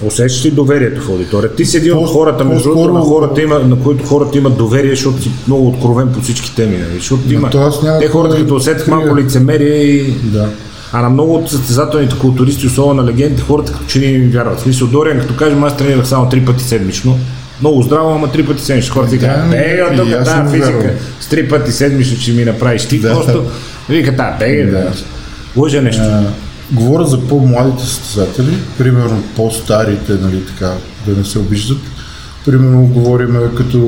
Усещаш ли доверието в аудиторията? Ти си един от хората, между другото, на, хората има, на които хората имат доверие, защото си много откровен по всички теми. Нали? Защото има, те хората като усетят малко лицемерие и... Да. А на много от състезателните културисти, особено на легендите, хората като че не им вярват. В смисъл, Дориан, като кажем, аз тренирах само три пъти седмично, много здраво, ама три пъти седмично. Хората си Да, казват, бега тук, аз тази физика, с три пъти седмично ще ми направиш ти Да. просто. Вика, бега, да. Да. Лъжа нещо. А, говоря за по-младите състезатели, примерно по-старите, нали така, да не се обиждат. Примерно говорим като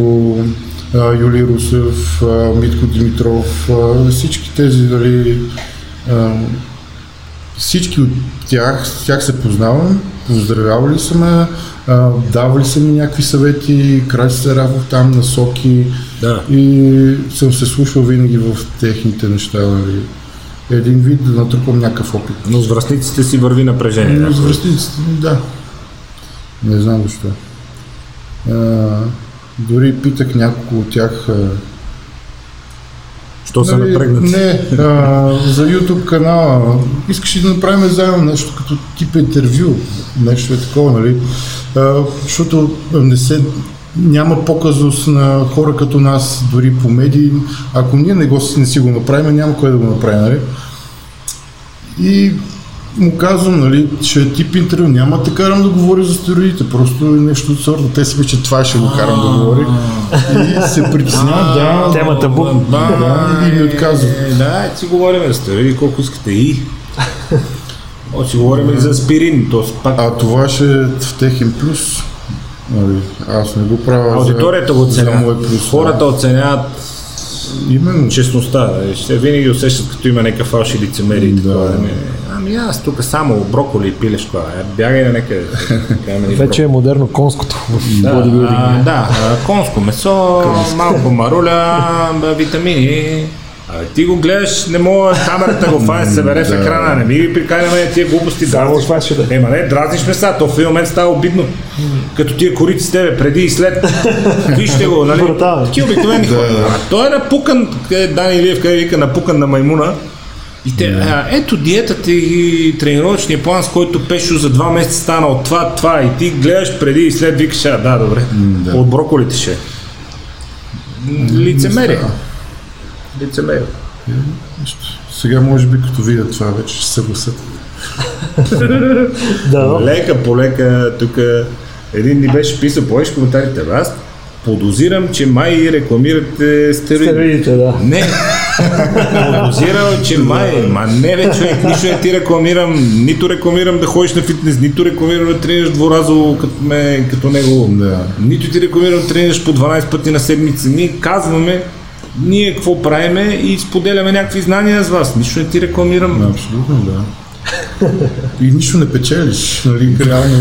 а, Юлий Русев, а, Митко Димитров, а, всички тези, нали, а, всички от тях, с тях се познавам, поздравявали са ме, а, давали са ми някакви съвети, Краси Сарафов там, насоки Да. и съм се слушал винаги в техните неща, нали. Един вид да натрупам някакъв опит. Но с връзниците си върви напрежение. Но с някакво. връстниците, да. Не знам защо. А, дори питах няколко от тях. А, Що нали, напрегнати? Не, а, за YouTube канала. Искаш да направим заедно нещо като тип интервю? Нещо е такова, нали? А, защото не се, няма показност на хора като нас, дори по медии. Ако ние не, го, не си го направим, няма кой да го направи, нали? И му казвам, нали, ще е тип интервю, няма да карам да говори за стероидите, просто е нещо от сорта. Те си че това ще го карам да говори. И се притесняват, да. Темата бум. Да, и ми отказват. Е, Да, си говорим за стероиди, колко искате и. Може си говорим и за аспирин, то пак А това ще е в техен плюс. Нали, аз не го правя аудиторията го за, мой оценява. Хората оценяват Именно. честността. нали, Ще винаги усещат, като има някакъв фалши лицемери. Да. Да. Не, ами аз тук само броколи и пилешко. Бягай на някъде. Вече е модерно конското в Да, бодибилдинга. а, да, конско месо, малко маруля, витамини. А, ти го гледаш, не мога камерата го фане, събере в екрана, не ми приканя мен тия глупости. Само дразниш. това ще да. Ема не, дразниш ме сега, то в един момент става обидно. Като тия корици с тебе, преди и след. Вижте го, нали? Брутално. Такива обикновени хора. А той е напукан, къде Дани Илиев, къде вика, напукан на маймуна. И те, а, ето диетата и тренировъчния план, с който Пешо за два месеца стана от това, това и ти гледаш преди и след викаш, а, да, добре, да. от броколите ще. е». Лицемерие. Лицемерие. Сега може би като видя това вече ще се съгласят. Да, Лека по лека, тук един ни беше писал, повече коментарите, аз подозирам, че май рекламирате стероиди. стероидите, да. Не, подозирал, че май, ма не бе човек, нищо не ти рекламирам, нито рекламирам да ходиш на фитнес, нито рекламирам да тренираш дворазово като, ме, като него, Да. нито ти рекламирам да тренираш по 12 пъти на седмица. Ние казваме, ние какво правиме и споделяме някакви знания с вас. Нищо не ти рекламирам. Абсолютно, да. И нищо не печелиш. Нали? Реално,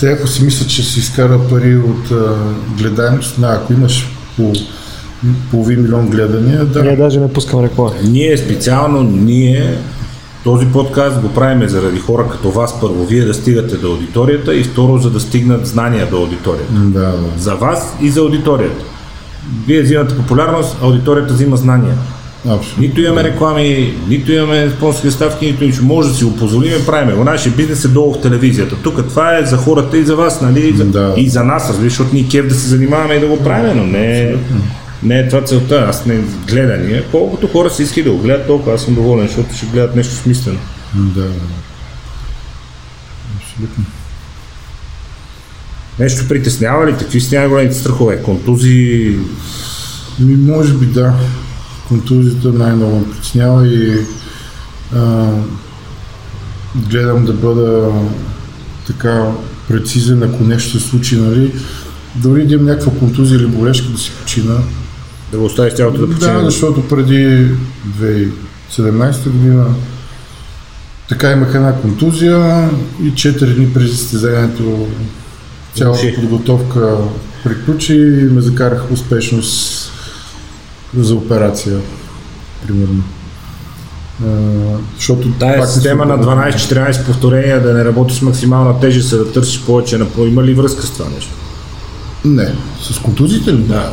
те ако си мислят, че си изкара пари от а, гледаемост, да, ако имаш по половин милион гледания, да. Ние даже не пускам реклама. Ние специално, ние този подкаст го правиме заради хора като вас, първо, вие да стигате до аудиторията и второ, за да стигнат знания до аудиторията. Да, да. За вас и за аудиторията. Вие взимате популярност, аудиторията взима знания. Абсолютно. Нито имаме реклами, нито имаме спонсорски ставки, нито нищо. Може да си го позволим, правиме го. Нашия бизнес е долу в телевизията. Тук това е за хората и за вас, нали? И за, Да. и за нас, разбира, защото ни кев да се занимаваме и да го правим, но не, е- не е това целта. Аз не гледания. Колкото хора са искали да го гледат, толкова аз съм доволен, защото ще гледат нещо смислено. Да, да. Абсолютно. Нещо притеснява ли? Какви са най-големите страхове? Контузии? Ми, може би да. Контузията най-много ме притеснява и а, гледам да бъда така прецизен, ако нещо се случи, нали, дори да имам някаква контузия или болешка да си почина. Да го оставиш тялото да почине? Да, защото преди 2017 година така имах една контузия и 4 дни преди състезанието цялата подготовка приключи и ме закараха успешно с- за операция, примерно. А, защото Тая пак система на подготвих. 12-14 повторения да не работи с максимална тежест, да търсиш повече напо. Има ли връзка с това нещо? Не, с контузиите ли? Да.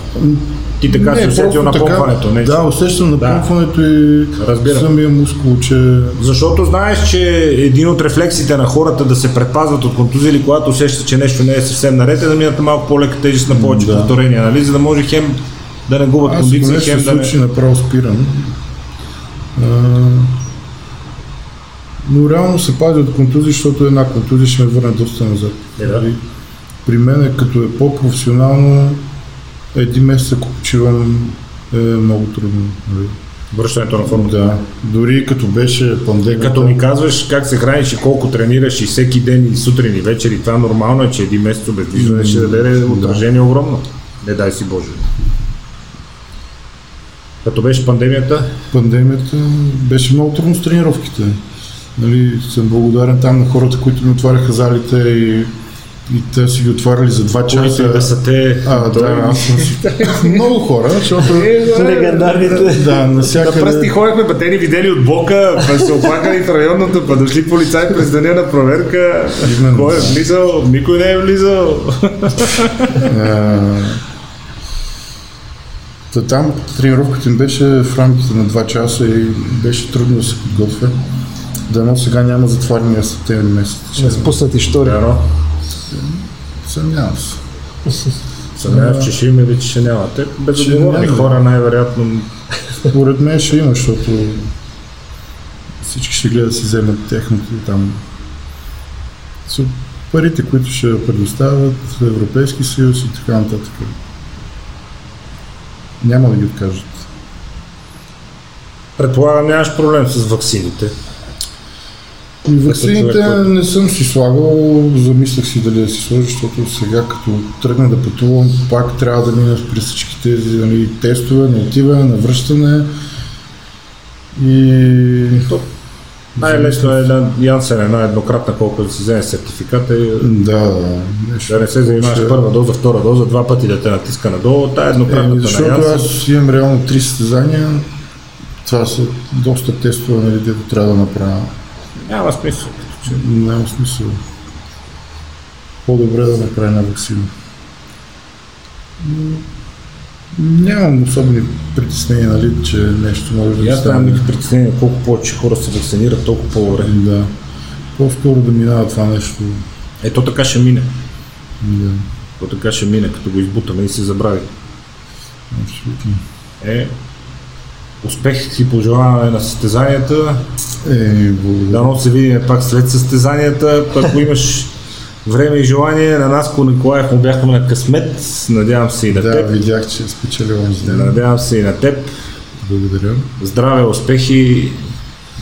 Ти така си усетил напомпването, не? Да, усещам напомпването и Разбирам. самия мускул, че Защото знаеш, че един от рефлексите на хората да се предпазват от контузии или когато усещат, че нещо не е съвсем наред, е да минат на малко по-лека тежест на повече Да. повторения, нали? За да може хем да не губят Аз кондиция, хем да не... случи, направо спирам. А, но реално се пази от контузии, защото една контузия ще ме върне доста назад. Е, да. При мен, е, като е по-професионално, един месец ако почивам е много трудно. Нали? Връщането на формата. Да, дори като беше пандемията. Като ми казваш как се храниш и колко тренираш и всеки ден и сутрин и вечер и това нормално е, че един месец обездвижване ще даде отражение огромно. Не дай си Боже. Като беше пандемията, пандемията беше много трудно с тренировките. Нали, съм благодарен там на хората, които ми отваряха залите и, и те си ги отваряли за два които часа. да са те... А, да, аз съм си... много хора, защото... Легендарните. Да, На пръсти навсякъде... ходихме, па те ни видели от блока, па се оплакали в районното, па дошли полицаи през деня на проверка. Именно, Кой е да. влизал? Никой не е влизал. Та там тренировката им беше в рамките на 2 часа и беше трудно да се подготвя. Дано сега няма затваряния септември месец. Ще спуснати штори. Вярно. Съмнявам се. Съмнявам, че ще има или че ще няма. Те безотговорни хора най-вероятно. Според мен ще има, защото всички ще гледат да си вземат техното там. Парите, които ще предоставят Европейски съюз и така нататък. Няма да ги откажат. Предполагам, нямаш проблем с ваксините. И ваксините човек, не съм си слагал, замислях си дали да си сложа, защото сега като тръгна да пътувам, пак трябва да мина през всички тези нали, тестове, на отиване, на връщане. И То Най-лесно е на Янсен една еднократна, колко да си вземе сертификат и да, да, нещо. да не се занимаваш Ще- първа доза, втора доза, два пъти да те натиска надолу. Тая еднократната Е, на защото Янсен. аз имам реално три състезания. Това са доста тестове, нали, дето трябва да направя. Няма смисъл. че. Няма смисъл. По-добре да направя една вакцина. Нямам особени притеснения, нали, че нещо може да ми аз нямам никакви притеснения, колко повече хора се вакцинират, толкова по-добре. Да. По-скоро да минава това нещо. Ето така ще мине. Да, То така ще мине, като го избутаме и се забрави. абсолютно. Е, успех си пожелаваме на състезанията. Е. Дано се видим пак след състезанията. Ако имаш време и желание, на нас, Николаев, му бяхме на късмет. Надявам се и на Да, теб. видях, че е спечелил онзи ден. Надявам се и на теб. Благодаря. Здраве, успехи,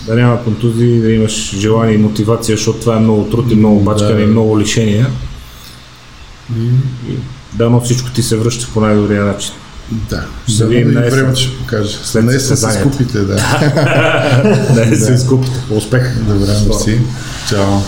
да няма контузии, да имаш желание и мотивация, защото това е много труд и много бачкане Да. и много лишения. И, дано всичко ти се връща по най-добрия начин. Да, Ще да, видим есен. времето ще покаже. След Не се скупите, да. да, се изкупите. Успех! Добре, мерси. Чао.